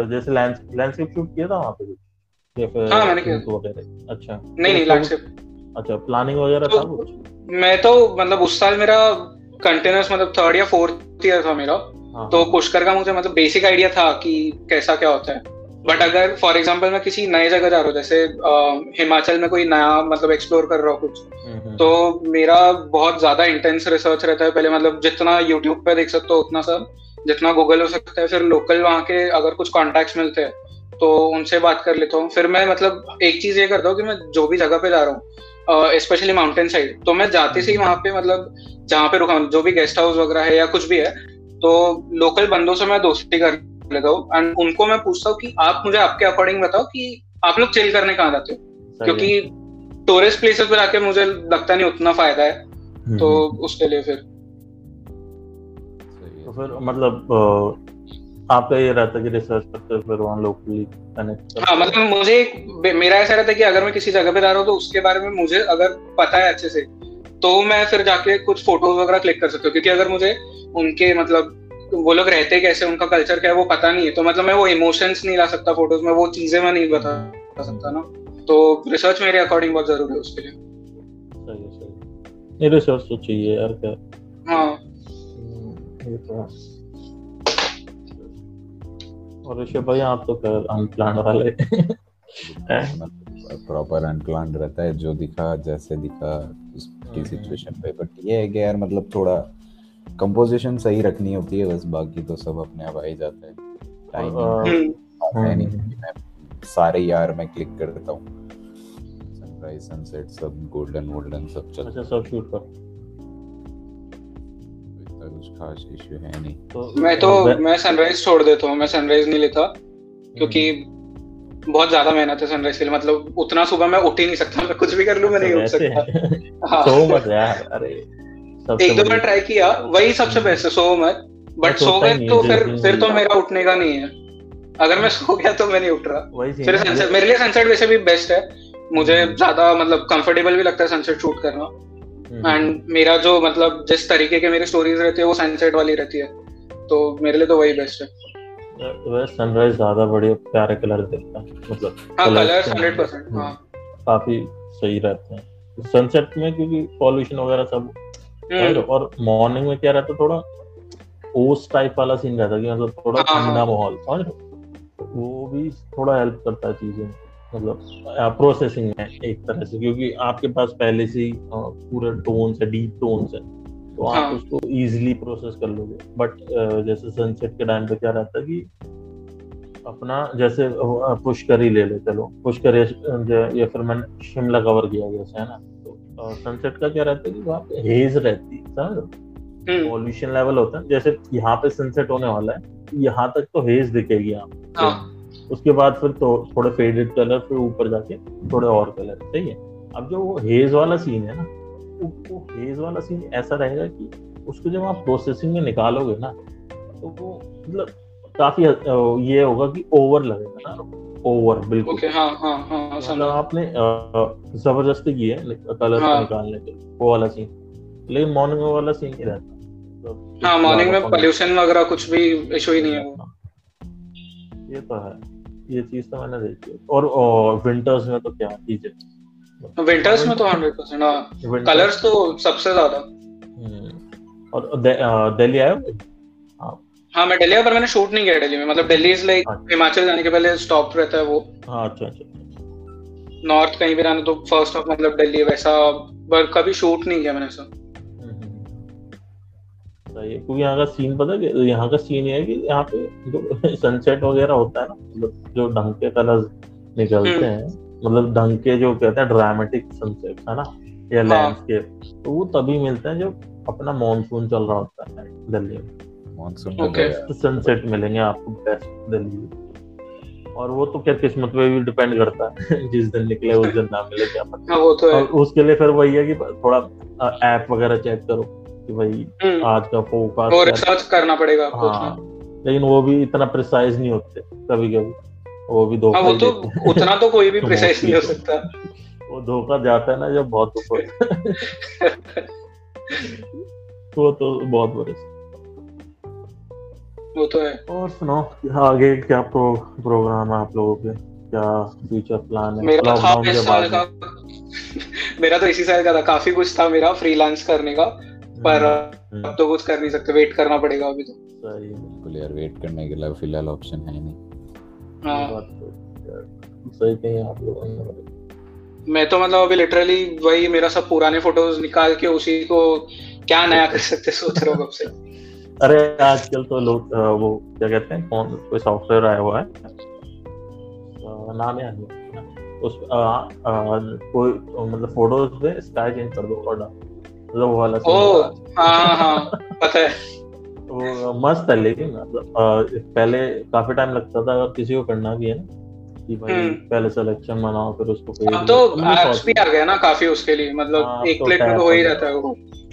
जैसे लैंड लैंडस्केप शूट किया था वहाँ पे भी? या फिर हाँ, मैंने किया। वगैरह? अच्छा। नहीं नहीं तो लैंडस्केप अच्छा प्लानिंग वगैरह तो- था कुछ? मैं तो मतलब उस साल मेरा कंटिन्यूस मतलब थर्ड या फोर्थ ईयर था मेरा। हाँ तो पुष्कर का मुझे मतलब बेसिक आइडिया था कि कैसा क्या होता है। बट अगर फॉर एग्जांपल मैं किसी नए जगह जा रहा हूँ जैसे हिमाचल में कोई नया मतलब एक्सप्लोर कर रहा हूँ कुछ हम्म, हम्म, तो मेरा बहुत ज़्यादा इंटेंस रिसर्च रहता है। पहले मतलब जितना यूट्यूब पे देख सकते हो उतना सब। जितना गूगल हो सकता है फिर लोकल वहाँ के अगर कुछ कॉन्टेक्ट मिलते हैं तो उनसे बात कर लेता हूँ। फिर मैं मतलब एक चीज़ ये करता हूँ कि मैं जो भी जगह पे जा रहा हूँ स्पेशली माउंटेन साइड तो मैं जाते से ही वहाँ पे मतलब जहाँ पे रुका जो भी गेस्ट हाउस वगैरह है या कुछ भी है तो लोकल बंदों से मैं दोस्ती कर लेता हूँ। एंड उनको मैं पूछता हूँ कि आप मुझे आपके अकॉर्डिंग बताओ कि आप लोग चिल करने कहाँ जाते हो? क्योंकि टूरिस्ट प्लेसेस पे जाके मुझे लगता नहीं उतना फ़ायदा है। हम्म, तो हम्म। उसके लिए फिर। तो फिर मतलब आपका ये रहता है कि रिसर्च करते फिर वहाँ लोकली कनेक्ट हाँ मतलब मुझे एक- मेरा ऐसा रहता है कि अगर मैं किसी जगह पे जा रहा हूँ तो उसके बारे में मुझे अगर पता है अच्छे से तो मैं फिर जाके कुछ फ़ोटोज़ वगैरह क्लिक कर सकता हूँ। क्योंकि अगर मुझे उनके मतलब वो लोग रहते कैसे उनका कल्चर क्या है वो पता नहीं है। तो मतलब मैं वो इमोशंस नहीं ला सकता फ़ोटोज़ में वो चीज़ें मैं नहीं बता सकता ना। तो रिसर्च मेरे अकॉर्डिंग बहुत ज़रूरी है उसके लिए। सही सही ये रिसर्च तो चाहिए यार क्या? हाँ। हम्म, ये तो और ऋषभ भाई आप तो कर अनप्लान वाले। <laughs> प्रॉपर अनप्लान रहता है जो दिखा जैसे दिखा उसकी हम्म। सिचुएशन पे। बट ये है कि यार मतलब थोड़ा कंपोजिशन सही रखनी होती है बस बाकी तो सब अपने आप आ ही जाता है। टाइमिंग हम्म। कि सारे यार मैं क्लिक कर देता हूँ। सनराइज सनसेट सब गोल्डन गोल्डन सब चलता अच्छा सब शूट कर। कुछ खास इश्यू है नहीं। तो मैं तो मैं सनराइज छोड़ देता हूँ मैं सनराइज नहीं लेता क्योंकि बहुत ज़्यादा मेहनत है सनराइज के लिए मतलब उतना सुबह मैं उठ ही नहीं सकता मैं कुछ भी कर लूँ मैं नहीं उठ सकता। <laughs> है। सो मत यार अरे एक दो बार ट्राई किया वही सबसे बेस्ट है सो मत। बट सो गए तो फिर फिर तो मेरा उठने का नहीं है। अगर मैं सो गया तो मैं नहीं उठ रहा। फिर सनसेट मेरे लिए सनसेट वैसे भी बेस्ट है। मुझे हम्म। ज़्यादा मतलब कंफर्टेबल भी लगता है सनसेट शूट करना। हम्म, एंड मेरा जो मतलब जिस तरीके के मेरी स्टोरीज रहती है वो सनसेट वाली रहती है। तो मेरे लिए तो वही बेस्ट है। वह सनराइज ज़्यादा बढ़िया प्यारे कलर देता है मतलब हाँ कलर हंड्रेड परसेंट हाँ। काफ़ी सही रहते हैं। सनसेट में क्योंकि पॉल्यूशन वगैरह सब हम्म, और मॉर्निंग में क्या रहता है थोड़ा ओस टाइप वाला सीन रहता है कि मतलब थोड़ा हाँ, ठंडा हाँ। माहौल समझ रहे वो भी थोड़ा हेल्प करता है चीज़ें। मतलब प्रोसेसिंग में एक तरह से क्योंकि आपके पास पहले से ही अ, पूरे टोन्स है डीप टोन्स है तो आप हाँ। उसको इजीली प्रोसेस कर लोगे। बट जैसे सनसेट के टाइम पे क्या रहता है कि अपना जैसे पुश कर ही ले ले चलो पुश कर या फिर मैंने शिमला कवर किया जैसे है ना? तो सनसेट का क्या रहता है कि वहाँ पे हेज रहती है समझ हो? हम्म, पॉल्यूशन लेवल होता है जैसे यहाँ पे सनसेट होने वाला है यहाँ तक तो हेज दिखेगी आपको। हाँ। उसके बाद फिर तो थोड़े फेडेड कलर फिर ऊपर जाके थोड़े और कलर सही है? अब जो वो हेज वाला सीन है ना वो, हेज वाला सीन ऐसा रहेगा कि उसको जब आप प्रोसेसिंग में निकालोगे ना तो वो मतलब काफ़ी ये होगा कि ओवर लगेगा ना ओवर बिल्कुल। ओके हाँ हाँ हाँ मतलब आपने ज़बरदस्ती की है कलर हाँ। निकालने के वो वाला सीन लेकिन मॉर्निंग में वाला सीन ही रहता मतलब हाँ मॉर्निंग में पोल्यूशन वगैरह कुछ भी इशू ही नहीं है हाँ। ये तो है। ये चीज़ तो मैंने देखी है। और विंटर्स में तो क्या चीज़ है? विंटर्स में तो हंड्रेड परसेंट हाँ। कलर्स तो सबसे ज़्यादा। हम्म, और दे- दिल्ली आए हो हाँ। मैं दिल्ली पर मैंने शूट नहीं किया दिल्ली में। मतलब दिल्ली इज़ लाइक अच्छा। हिमाचल जाने के पहले स्टॉप रहता है वो। हाँ अच्छा अच्छा अच्छा। नॉर्थ कहीं भी जाना तो फ़र्स्ट ऑफ़ मतलब दिल्ली वैसा पर कभी शूट नहीं किया मैंने हम्म। है क्योंकि यहाँ का सीन पता है कि यहाँ का सीन ये है कि यहाँ पे जो <laughs> सनसेट वगैरह होता है ना मतलब जो ढंग के कलर्स निकलते हम्म। हैं मतलब ढंग के जो कहते हैं ड्रामेटिक सनसेट है ना या हाँ। लैंडस्केप तो वो तभी मिलते हैं जब अपना मॉनसून चल रहा होता है दिल्ली में मॉनसून Okay. सनसेट मिलेंगे आपको बेस्ट दिल्ली में और वो तो क्या किस्मत पे भी डिपेंड करता है <laughs> जिस दिन निकले उस दिन ना मिले क्या पता हाँ वो तो है और उसके लिए फिर वही है कि थोड़ा ऐप वगैरह चेक करो कि भाई हम्म, आज का वो फोकास्ट रिसर्च करना पड़ेगा आपको हाँ लेकिन वो भी इतना प्रिसाइज नहीं होते कभी कभी वो भी धोखा हाँ वो तो उतना तो कोई भी <laughs> तो प्रिसाइज नहीं हो सकता। वो धोखा जाता है ना जब बहुत ऊपर। <laughs> वो तो बहुत बड़े वो तो है। और सुनाओ आगे क्या प्रो, प्रोग्राम है आप लोगों के? क्या फ्यूचर प्लान है? मेरा था इस साल का। मेरा तो इसी साल का था। काफ़ी कुछ था मेरा फ्रीलांस करने का। पर हम्म, अब तो कुछ कर नहीं सकते वेट करना पड़ेगा अभी तो। सही बिल्कुल यार वेट करने के लिए फ़िलहाल ऑप्शन है नहीं। हाँ। तो सही कहीं आप लोगों मैं तो मतलब अभी लिटरली वही मेरा सब पुराने फ़ोटोज़ निकाल के उसी को क्या नया कर सकते सोच रहा हूँ कब से। <laughs> अरे आजकल तो लोग वो क्या कहते हैं कौन कोई सॉफ्टवेयर आया हुआ है? नाम याद नहीं उस अ, अ, कोई मतलब फ़ोटोज़ में स्काई चेंज कर दो और डाल मतलब वो वाला ओ हाँ हाँ हाँ पता है। <laughs> वो मस्त है लेकिन मतलब पहले काफ़ी टाइम लगता था अगर किसी को करना भी है ना कि भाई हम्म। पहले सिलेक्शन बनाओ फिर उसको अब तो ये एप्स बहुत- भी आ गए ना काफ़ी उसके लिए मतलब हाँ, एक तो क्लिक में तो हो ही रहता है वो।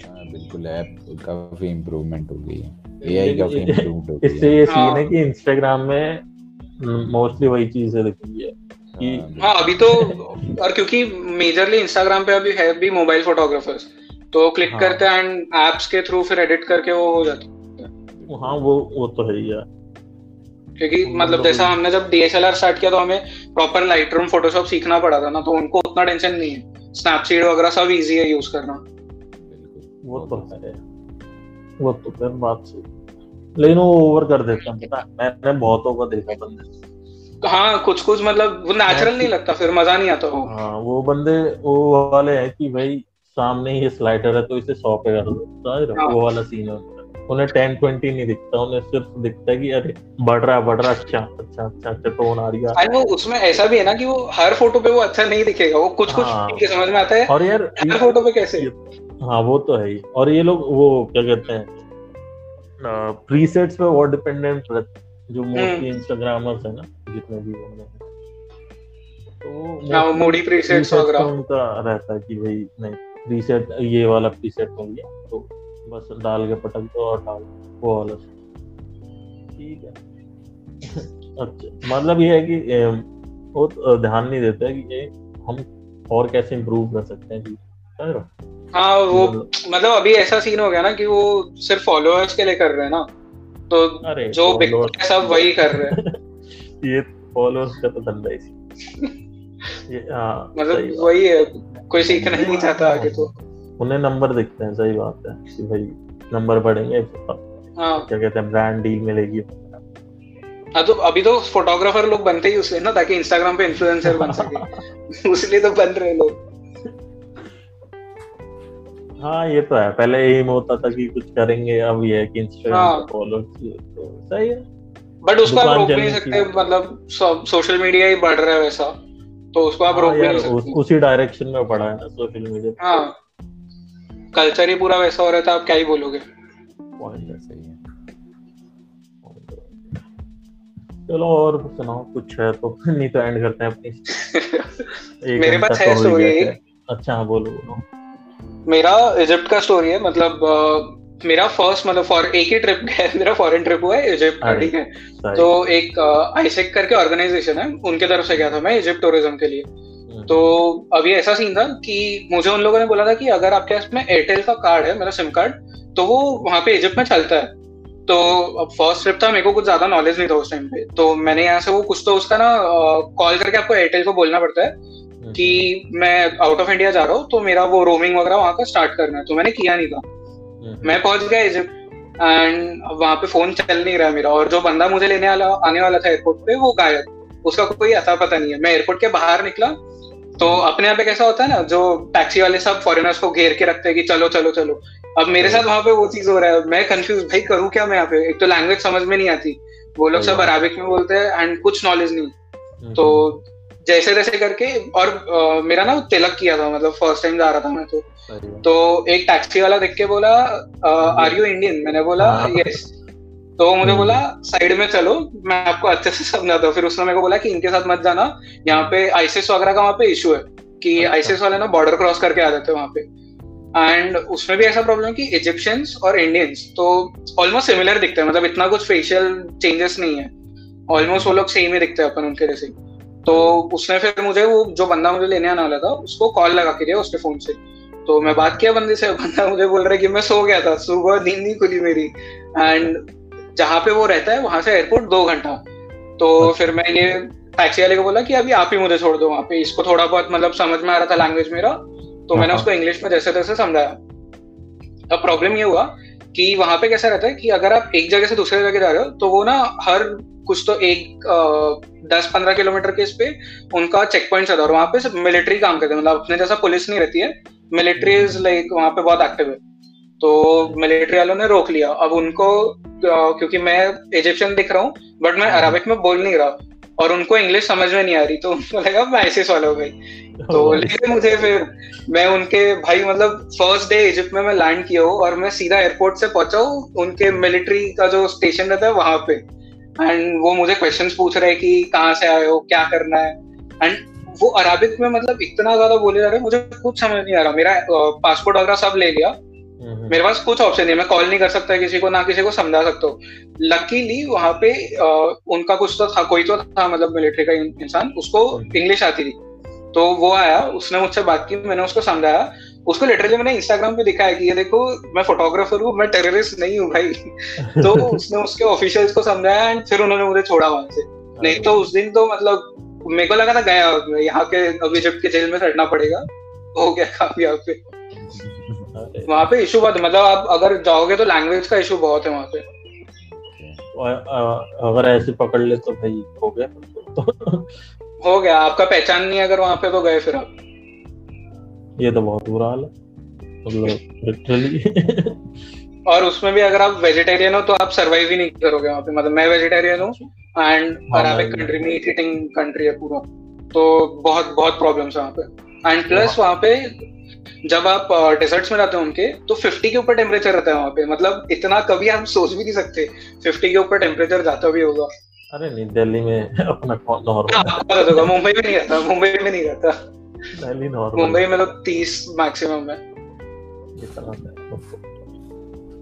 हाँ, बिल्कुल ऐप काफ़ी इम्प्रूवमेंट हो गई है। एआई काफ़ी ये- हो गई इससे ये हाँ। सीन है। कि इंस्टाग्राम में मोस्टली वही चीज़ें है कि- हाँ, हाँ अभी तो और क्योंकि मेजरली इंस्टाग्राम पे अभी है भी मोबाइल फोटोग्राफर्स तो क्लिक हाँ। करते हैं एंड एप्स के थ्रू फिर एडिट करके वो हो जाता है। हाँ वो वो तो है ही है क्योंकि हम मतलब जैसा भी- हमने जब डीएसएलआर स्टार्ट किया तो हमें प्रॉपर लाइट रूम फोटोशॉप सीखना पड़ा था ना तो उनको उतना टेंशन नहीं है। स्नैपसीड वगैरह सब इजी है यूज़ करना। वो तो है। वो तो फिर बात सही। लेकिन वो ओवर कर देते हैं। पता है मैंने बहुतों को देखा बंदे। तो हाँ कुछ कुछ मतलब वो नेचुरल नहीं लगता फिर मज़ा नहीं आता वो। हाँ वो बंदे वो वाले हैं कि भाई सामने ही स्लाइडर है तो इसे सौ पे कर दो समझ रहे हो? वो वाला सीन है उन्हें टेन ट्वेंटी नहीं दिखता उन्हें सिर्फ़ दिखता है कि अरे बढ़ रहा है बढ़ रहा अच्छा अच्छा अच्छा अच्छा टोन आ रही है वो उसमें ऐसा भी है ना कि वो हर फ़ोटो पे वो अच्छा नहीं दिखेगा वो कुछ कुछ हाँ। समझ में आता है। और यार हर फ़ोटो पे कैसे? हाँ वो तो है ही। और ये लोग वो क्या कहते हैं प्रीसेट्स पे और डिपेंडेंट रहते जो मोस्टली। इंस्टाग्रामर्स है ना जितने भी तो वो हाँ वो मोडी प्रीसेट्स वगैरह। उनका रहता है कि भाई नहीं। प्रीसेट ये वाला प्रीसेट गया तो बस डाल के पटक दो और डाल वो वाला ठीक है। <coughs> अच्छा मतलब ये है कि वो तो ध्यान नहीं देता कि ये हम और कैसे इम्प्रूव कर सकते हैं जी समझ रहे हाँ? वो मतलब, मतलब अभी ऐसा सीन हो गया ना कि वो सिर्फ़ फॉलोअर्स के लिए कर रहे हैं ना तो अरे जो बिकता है सब वही कर रहे हैं। <laughs> ये फॉलोअर्स का तो धंधा ही। <laughs> मतलब वही है कोई सीखना ही नहीं चाहता आगे तो। उन्हें नंबर दिखते हैं सही बात है कि भाई नंबर बढ़ेंगे। हाँ। क्या कहते हैं ब्रांड डील मिलेगी। हाँ तो अभी तो फोटोग्राफर लोग बनते ही उसलिए ना ताकि इंस्टाग्राम पे इन्फ्लुएंसर बन सके। <laughs> उसलिए तो बन रहे लोग। हाँ ये तो है पहले एम होता था कि कुछ करेंगे अब ये है कि इंस्टाग्राम हाँ। फॉलो तो सही है। बट उसको आप रोक नहीं सकते मतलब सोशल मीडिया ही बढ़ रहा है वैसा। तो उसको आप हाँ रोक भी नहीं सकते। उसी डायरेक्शन में पड़ा है ना सोशल मीडिया हाँ। कल्चर ही पूरा वैसा हो रहा था आप क्या ही बोलोगे? सही है। चलो और सुनाओ कुछ है तो। <laughs> नहीं तो एंड करते हैं अपनी। <laughs> मेरे पास तो है एक। है। अच्छा हाँ बोलो बोलो। मेरा इजिप्ट का स्टोरी है मतलब मेरा फ़र्स्ट मतलब फॉर एक ही ट्रिप है मेरा फॉरेन ट्रिप हुआ है इजिप्ट का ठीक है? तो एक आईसेक करके ऑर्गेनाइजेशन है उनके तरफ़ से गया था मैं इजिप्ट टूरिज़्म के लिए। हम्म, तो अभी ऐसा सीन था कि मुझे उन लोगों ने बोला था कि अगर आपके पास में एयरटेल का कार्ड है मेरा सिम कार्ड तो वो वहाँ पे इजिप्ट में चलता है। तो अब फ़र्स्ट ट्रिप था मेरे को कुछ ज़्यादा नॉलेज नहीं था उस टाइम पे। तो मैंने यहाँ से वो कुछ तो उसका ना कॉल करके आपको एयरटेल को बोलना पड़ता है हम्म, कि मैं आउट ऑफ़ इंडिया जा रहा हूँ तो मेरा वो रोमिंग वगैरह वहाँ का स्टार्ट करना है। तो मैंने किया नहीं था। मैं पहुँच गया इजिप्ट एंड वहाँ पे फ़ोन चल नहीं रहा मेरा। और जो बंदा मुझे लेने वाला आने वाला था एयरपोर्ट पे वो गायब। उसका कोई अता पता नहीं है। मैं एयरपोर्ट के बाहर निकला तो अपने यहाँ पे कैसा होता है ना जो टैक्सी वाले सब फॉरेनर्स को घेर के रखते हैं कि चलो चलो चलो। अब मेरे साथ वहाँ पे वो चीज़ हो रहा है। मैं कंफ्यूज भाई करूँ क्या मैं यहाँ पे? एक तो लैंग्वेज समझ में नहीं आती। वो लोग सब अराबिक में बोलते हैं एंड कुछ नॉलेज नहीं। हम्म, तो जैसे तैसे करके और अ, मेरा ना तिलक किया था मतलब फ़र्स्ट टाइम जा रहा था मैं तो। तो एक टैक्सी वाला देख के बोला आर यू इंडियन मैंने बोला हाँ। यस तो मुझे हम्म। बोला साइड में चलो मैं आपको अच्छे से समझाता हूँ। फिर उसने मेरे को बोला कि इनके साथ मत जाना यहाँ पे आईसिस वगैरह का वहाँ पे इशू है कि अच्छा। आईसिस वाले ना बॉर्डर क्रॉस करके आ जाते हैं वहाँ पे। एंड उसमें भी ऐसा प्रॉब्लम है कि इजिप्शियंस और इंडियंस तो ऑलमोस्ट सिमिलर दिखते हैं मतलब इतना कुछ फेशियल चेंजेस नहीं है। ऑलमोस्ट वो लोग सेम ही दिखते हैं अपन उनके जैसे तो उसने फिर मुझे वो जो बंदा मुझे लेने आने वाला था उसको कॉल लगा के दिया उसके फ़ोन से। तो मैं बात किया बंदे से बंदा मुझे बोल रहा है कि मैं सो गया था सुबह नींद नहीं खुली मेरी। एंड जहाँ पे वो रहता है वहाँ से एयरपोर्ट दो घंटा। तो फिर मैं ये टैक्सी वाले को बोला कि अभी आप ही मुझे छोड़ दो वहाँ पे इसको थोड़ा बहुत मतलब समझ में आ रहा था लैंग्वेज मेरा। तो मैंने हाँ। उसको इंग्लिश में जैसे तैसे समझाया। अब प्रॉब्लम ये हुआ कि वहाँ पे कैसा रहता है कि अगर आप एक जगह से दूसरे जगह जा रहे हो तो वो ना हर कुछ तो एक दस पंद्रह किलोमीटर के इस पे उनका चेक पॉइंट और वहाँ पे सब मिलिट्री काम करते हैं। मतलब अपने जैसा पुलिस नहीं रहती है। मिलिट्री इज़ लाइक वहाँ पे बहुत एक्टिव है। तो मिलिट्री वालों ने रोक लिया। अब उनको क्योंकि मैं इजिप्शियन दिख रहा हूँ बट मैं अरबिक में बोल नहीं रहा। और उनको इंग्लिश समझ में नहीं आ रही तो उनको लगा मैं आईसीएस वाला हो गई। तो लेकिन मुझे फिर मैं उनके भाई मतलब फ़र्स्ट डे इजिप्ट में मैं लैंड किया हूँ और मैं सीधा एयरपोर्ट से पहुँचा हूँ। उनके मिलिट्री का जो स्टेशन रहता है वहाँ पे। एंड वो मुझे क्वेश्चंस पूछ रहे हैं कि कहाँ से आए हो क्या करना है? एंड वो अराबिक में मतलब इतना ज़्यादा बोले जा रहे मुझे कुछ समझ नहीं आ रहा। मेरा पासपोर्ट वगैरह सब ले हम्म, मेरे पास कुछ ऑप्शन नहीं है। मैं कॉल नहीं कर सकता किसी को ना किसी को समझा सकता हूँ। लकीली वहाँ पे अ, उनका कुछ तो था कोई तो था मतलब मिलिट्री का इंसान उसको इंग्लिश आती थी। तो वो आया उसने मुझसे बात की मैंने उसको समझाया। उसको लिटरली मैंने इंस्टाग्राम पे दिखाया कि ये देखो मैं फोटोग्राफर हूँ मैं टेररिस्ट नहीं हूँ भाई। <laughs> तो उसने उसके ऑफिशियल्स को समझाया एंड फिर उन्होंने मुझे छोड़ा वहाँ से। नहीं तो उस दिन तो मतलब मेरे को लगा था गया यहाँ के अब इजिप्ट के जेल में सड़ना पड़ेगा। हो गया काम यहाँ पे। वहाँ पे इशू बहुत मतलब आप अगर जाओगे तो लैंग्वेज का इशू बहुत है वहाँ पे। अगर ऐसे पकड़ ले तो भाई हो गया। हो गया आपका पहचान नहीं अगर वहाँ पे तो गए फिर आप। ये तो बहुत बुरा हाल है। मतलब लिटरली <laughs> और उसमें भी अगर आप वेजिटेरियन हो तो आप सरवाइव ही नहीं करोगे वहाँ पे। मतलब मैं वेजिटेरियन हूँ एंड हाँ, Arabic. Country meat eating country है पूरा। तो बहुत बहुत प्रॉब्लम्स है वहाँ पे। एंड प्लस वहाँ पे जब आप डेजर्ट्स में रहते हो उनके तो 50 के ऊपर टेम्परेचर रहता है वहाँ पे। मतलब इतना कभी आप सोच भी नहीं सकते। 50 के ऊपर टेम्परेचर जाता भी होगा। अरे नहीं दिल्ली में <laughs> अपना नॉर्मल पता होगा मुंबई में नहीं रहता मुंबई में नहीं रहता। दिल्ली नॉर्मल मुंबई में तो तीस मैक्सिमम है। इतना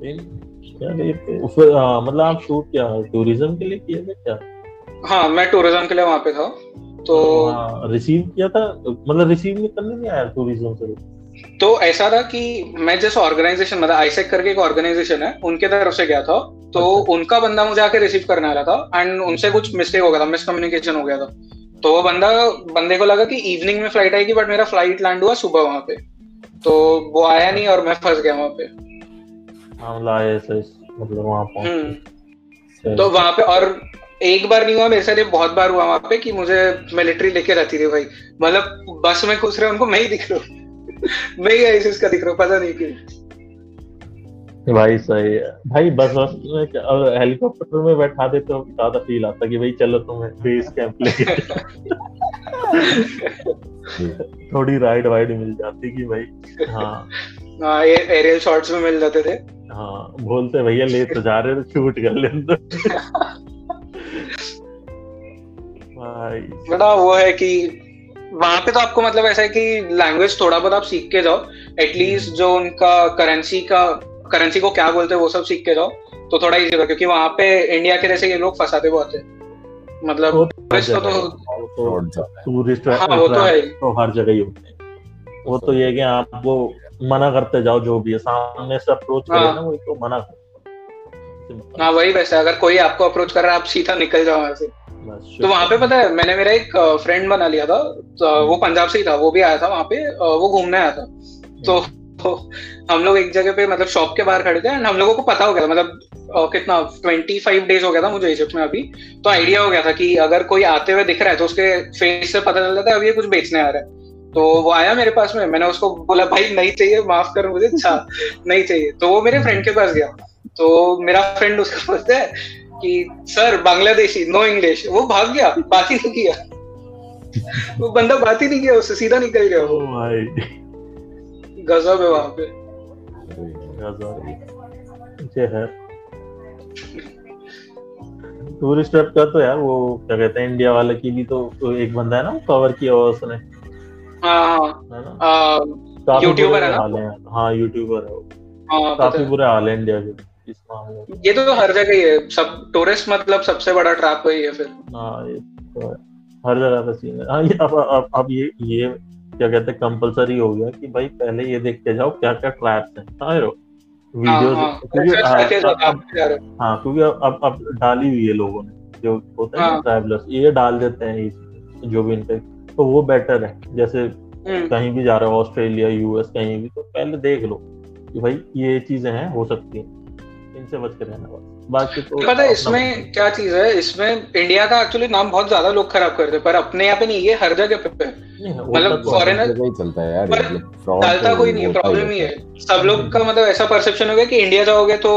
इन- यार ये? हाँ, मतलब आप शूट क्या टूरिज़्म के लिए किए थे क्या? हाँ मैं टूरिज़्म के लिए वहाँ पे था। तो रिसीव किया था? मतलब रिसीव नहीं करने नहीं आया टूरिज़्म से? तो ऐसा था कि मैं जैसे ऑर्गेनाइजेशन मतलब आईसेक करके एक ऑर्गेनाइजेशन है उनके तरफ़ से गया था। तो अच्छा। उनका बंदा मुझे आके रिसीव करने वाला था। एंड उनसे कुछ मिस्टेक हो गया था मिसकम्युनिकेशन हो गया था। तो वो बंदा बंदे को लगा कि इवनिंग में फ़्लाइट आएगी बट मेरा फ़्लाइट लैंड हुआ सुबह वहाँ पे। तो वो आया नहीं और मैं फंस गया वहाँ पे। मतलब ऐसे मतलब वहाँ हम्म। तो वहाँ पे और एक बार नहीं हुआ मेरे साथ बहुत बार हुआ वहाँ पे कि मुझे मिलिट्री लेके रहती थी भाई। मतलब बस में घुस रहे उनको मैं ही दिख रहा हूँ। <laughs> मैं ही आईसीस का दिख रहा हूँ पता नहीं क्यों। भाई सही है। भाई बस बस में और हेलीकॉप्टर में बैठा दे तो ज़्यादा फील आता कि भाई चलो तुम्हें बेस कैंप लेके थोड़ी राइड वाइड मिल जाती कि भाई हाँ। हाँ एरियल शॉट्स में मिल जाते थे। हाँ बोलते भैया ले तो जा रहे थे शूट कर ले अंदर। भाई। बड़ा वो है कि वहाँ पे तो आपको मतलब ऐसा है कि लैंग्वेज थोड़ा बहुत आप सीख के जाओ। एटलीस्ट जो उनका करेंसी का करेंसी को क्या बोलते हैं वो सब सीख के जाओ तो थोड़ा इजी होगा क्योंकि वहाँ पे इंडिया के जैसे ये लोग फंसाते बहुत है। मतलब वो tourist को तो फ्रॉड ज़्यादा है टूरिस्ट हाँ वो तो है। तो हर जगह ही होते हैं। वो तो ये कि आप वो मना करते जाओ जो भी है सामने से अप्रोच करे हाँ। ना वही तो मना करो हाँ। वही वैसे अगर कोई आपको अप्रोच कर रहा है आप सीधा निकल जाओ वहाँ से। तो वहाँ पे पता है मैंने मेरा एक फ्रेंड बना लिया था तो वो पंजाब से ही था वो भी आया था वहाँ पे वो घूमने आया था। तो, तो हम लोग एक जगह पे मतलब शॉप के बाहर खड़े थे एंड हम लोगों को पता हो गया था मतलब अ, कितना ट्वेंटी फाइव डेज़ हो गया था मुझे इजिप्ट में अभी। तो आइडिया हो गया था कि अगर कोई आते हुए दिख रहा है तो उसके फेस से पता चल जाता है अब ये कुछ बेचने आ रहा है। तो वो आया मेरे पास में मैंने उसको बोला भाई नहीं चाहिए माफ़ कर मुझे अच्छा नहीं चाहिए। तो वो मेरे फ्रेंड के पास गया। तो मेरा फ्रेंड उसको बोलता है कि सर बांग्लादेशी नो इंग्लिश वो भाग गया बात ही नहीं किया। वो बंदा बात ही नहीं किया उससे सीधा निकल गया वो। भाई गजब है वहाँ पे। गजब ये है। टूरिस्ट ट्रैप का तो यार वो क्या कहते हैं इंडिया वाले की भी तो तो एक बंदा है ना कवर किया हुआ उसने। हाँ हाँ। है ना? है ना? हैं। यूट्यूबर है वो। हाँ काफ़ी बुरे हाल है इंडिया के इस मामले ये तो हर जगह ही है। सब टूरिस्ट मतलब सबसे बड़ा ट्रैप वही है फिर। हाँ ये तो है। हर जगह का सीन है। हाँ ये अब अब अब ये ये क्या कहते हैं कंपलसरी हो गया कि भाई पहले ये देख के जाओ क्या क्या ट्रैप्स हैं समझ रहे हो? हाँ वीडियोस हाँ। क्योंकि हाँ, अब- आप जा रहे हो। हाँ क्योंकि अब अब डाली हुई है लोगों ने जो होता है हाँ। ट्रैवलर्स ये डाल देते हैं जो भी इनके तो वो बेटर है। जैसे हम्म, कहीं भी जा रहे हो ऑस्ट्रेलिया यूएस कहीं भी तो पहले देख लो कि भाई ये चीज़ें हैं हो सकती हैं। इनसे बच के रहना बस। बाकी तो पता है इसमें क्या चीज़ है इसमें इंडिया का एक्चुअली नाम बहुत ज़्यादा लोग खराब करते हैं पर अपने यहाँ पे नहीं ये हर जगह पे है मतलब तो है। जगह ही चलता है यार डालता तो कोई नहीं है प्रॉब्लम ही है सब लोग का मतलब ऐसा परसेप्शन हो गया कि इंडिया जाओगे तो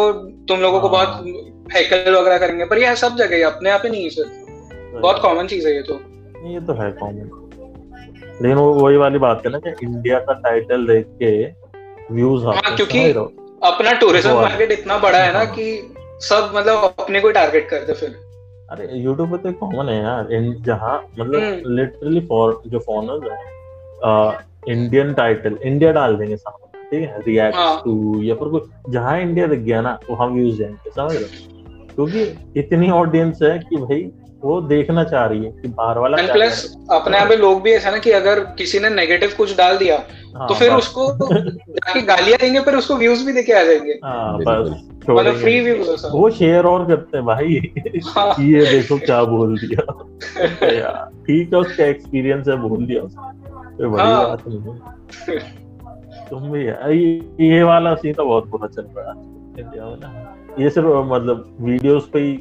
तुम लोगों को हाँ। बहुत हैकल वगैरह करेंगे पर ये है सब जगह अपने यहाँ पे नहीं है सर बहुत कॉमन चीज़ है ये तो ये तो है कॉमन लेकिन वो वही वाली बात है ना कि इंडिया का टाइटल देख के व्यूज़ हाँ, क्योंकि- हो? अपना टूरिज़्म मार्केट इतना बड़ा है ना हाँ। कि सब मतलब अपने को टारगेट करते फिर। अरे यूट्यूब पे तो कॉमन है यार। इन जहाँ मतलब हम्म। लिटरली फॉर जो फॉरनर्स है इंडियन टाइटल इंडिया डाल देंगे सामने ठीक है? रिएक्ट हाँ। टू या फिर कोई जहाँ इंडिया दिख गया ना वहाँ व्यूज़ जाएँगे समझ रहे हो? क्योंकि इतनी ऑडियंस है कि भाई वो देखना चाह रही है कि बाहर वाला एंड प्लस अपने यहाँ पे लोग भी ऐसा ना कि अगर किसी ने नेगेटिव कुछ डाल दिया है। तो फिर उसको जाके गालियाँ देंगे फिर उसको व्यूज़ भी देके आ जाएँगे। हाँ मतलब फ्री व्यूज़ वो शेयर और करते हैं भाई। हाँ। ये देखो क्या बोल दिया। <laughs> ठीक है उसका एक्सपीरियंस है बोल दिया उसने। बड़ी हाँ। बात नहीं है। तुम भी ये, ये वाला सीन तो बहुत बुरा चल रहा है इंडिया में ना ये सिर्फ़ मतलब वीडियोस पे ही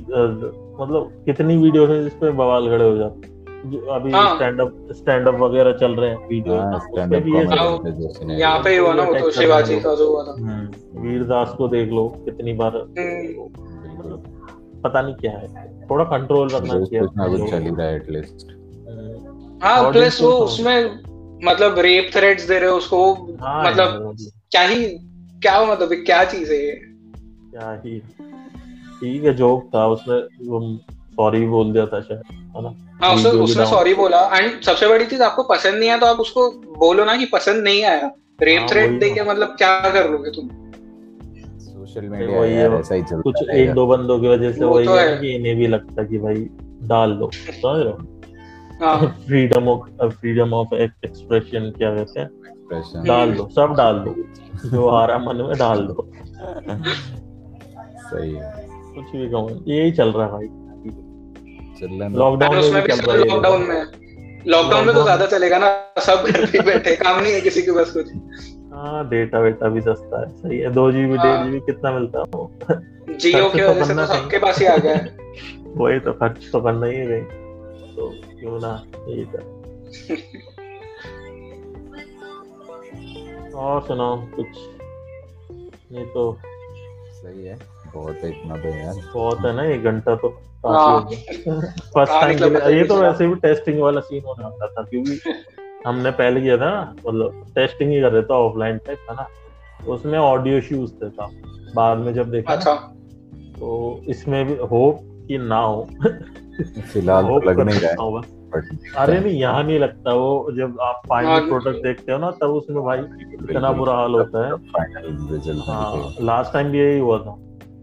मतलब कितनी वीडियोस हैं जिसपे बवाल खड़े हो जाते जो अभी हाँ। स्टैंड अप स्टैंड अप वगैरह चल रहे हैं वीडियो। हाँ हाँ, यहाँ पे हुआ ना वो तो शिवाजी का जो हुआ था। हम्म, वीरदास को देख लो कितनी बार। हम्म, मतलब पता नहीं क्या है। थोड़ा कंट्रोल रखना चाहिए कुछ ना कुछ लोगों चल ही रहा है एटलीस्ट हम्म, हाँ प्लस वो तो- उसमें मतलब रेप थ्रेट्स दे रहे हो उसको हाँ मतलब क्या ही क्या मतलब क्या चीज़ है ये? क्या ही। ठीक है जोक था उसने वो सॉरी बोल दिया था शायद है ना? हाँ उसने उसने सॉरी बोला। एंड सबसे बड़ी चीज़ आपको पसंद नहीं आया तो आप उसको बोलो ना कि पसंद नहीं आया। रेप थ्रेट दे के मतलब क्या कर लोगे तुम? सोशल मीडिया यार है, ऐसा ही चलता कुछ एक दो बंदों की वजह से वही तो है है। कि इन्हें भी लगता कि भाई डाल दो समझ रहे हो? हाँ। Freedom of freedom of expression क्या कहते हैं? डाल दो सब डाल दो। जो आ रहा मन में डाल दो। सही है। कुछ भी कहूँ यही चल रहा है भाई। चल रहा है। लॉकडाउन में चल रहा है लॉकडाउन में। लॉकडाउन में तो ज़्यादा चलेगा ना सब घर पे बैठे काम नहीं है किसी के पास कुछ। हाँ डेटा वेटा भी सस्ता है सही है। दो जीबी हाँ। डेढ़ जीबी कितना मिलता है? वो जियो की तो वजह से तो सबके पास ही आ गया है। वही तो खर्च तो करना ही है तो क्यों ना यही कर <laughs> और सुनाओ कुछ? नहीं तो सही है। बहुत है इतना तो यार। बहुत है ना एक घंटा तो हाँ। फ़र्स्ट हाँ, टाइम निकला पता ये तो वैसे भी टेस्टिंग वाला सीन होने वाला था क्योंकि हमने पहले किया था ना मतलब टेस्टिंग ही कर रहे थे ऑफलाइन टाइप था ना? तो उसमें ऑडियो इश्यूज़ थे था। बाद में जब देखा अच्छा। तो इसमें भी होप कि ना हो। फ़िलहाल तो लग नहीं रहा हूँ। है अरे नहीं यहाँ नहीं लगता वो जब आप फाइनल हाँ। प्रोडक्ट देखते हो ना तब उसमें भाई इतना बुरा हाल होता है। हाँ लास्ट टाइम भी यही हुआ था।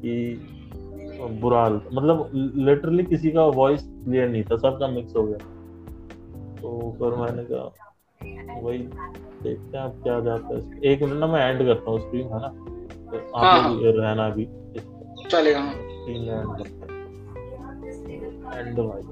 कि बुरा हाल। मतलब लिटरली किसी का वॉइस क्लियर नहीं था सबका मिक्स हो गया। तो फिर मैंने कहा वही देखते हैं अब क्या जाता है। एक मिनट ना मैं एंड करता हूँ स्क्रीन है ना? तो हाँ, आप लोग ये रहना भी चलेगा। हाँ स्क्रीन एंड करते हैं। एंड भाई